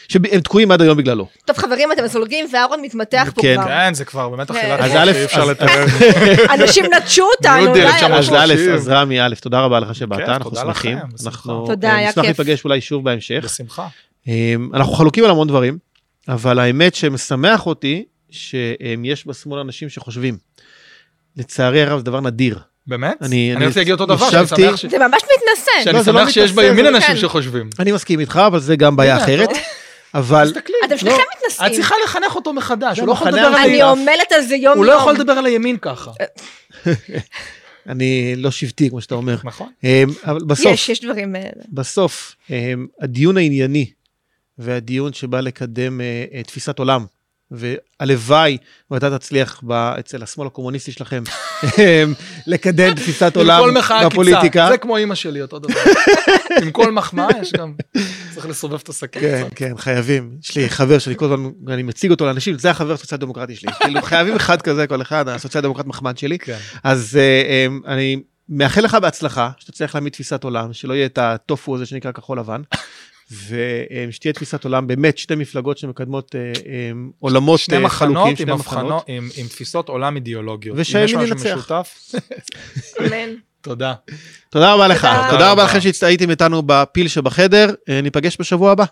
שהם תקועים עד היום בגללו. טוב חברים אתם מסולגים והארון מתמתח פה כן. כבר. כן, זה כבר באמת כן. אכילת ראש שאי אפשר לתאר. [laughs] אנשים נטשו אותנו. ניו דיל, די, 1930. אז א', אז רמי, א', תודה רבה לך שבאת, כן, אנחנו שמחים. אנחנו תודה, אה, היה נשמח כיף. להיפגש אולי שוב בהמשך. בשמחה. אמ, אנחנו חלוקים על המון דברים, אבל האמת שמשמח אותי שיש בשמאל אנשים שחושבים. לצערי הרב זה דבר נדיר. באמת? אני- אני אני רציתי להגיד אותו דבר, שאני שמח ש- זה ממש מתנשא. שאני לא, לא שמח שיש בימין אנשים כן. שחושבים. אני מסכים איתך, אבל זה גם בעיה אחרת. אתה אבל תסתכלי. אתם לא, שניכם את מתנשאים. צריכה לחנך אותו מחדש, הוא לא יכול לדבר על אני הימין. עמלת על זה יום יום. הוא לא יכול לדבר על הימין ככה. [laughs] אני לא שבטי, כמו שאתה אומר. נכון. אמ, אבל בסוף, יש, יש דברים... אה, בסוף, אמ, הדיון הענייני והדיון שבא לקדם אה, אה, תפיסת עולם, והלוואי ואתה תצליח ב- אצל השמאל הקומוניסטי שלכם אמ, לקדם תפיסת עולם בפוליטיקה. קיצה, זה כמו אימא שלי, אותו דבר. [laughs] עם כל מחמאה יש גם, צריך לסובב את הסכין כן. כן, חייבים. יש לי חבר שאני כל הזמן, אני מציג אותו לאנשים, זה החבר הסוציאל דמוקרטי שלי. [laughs] כאילו, חייבים אחד כזה, כל אחד, הסוציאל דמוקרט מחמד שלי. כן. אז אה, אמ, אני מאחל לך בהצלחה, שתצליח להעמיד תפיסת עולם, שלא יהיה את הטופו הזה שנקרא כחול לבן, ושתהיה תפיסת עולם, באמת שתי מפלגות שמקדמות אה, אמ, עולמות שני אה, מחנות חלוקים, עם שני מחנות. עם עם תפיסות עולם אידיאולוגיות. ושהימין אם יש משהו ינצח. משותף, [laughs] אמן. תודה. תודה רבה לך, תודה. תודה רבה. לכם שהייתם איתנו בפיל שבחדר, אה, ניפגש בשבוע הבא.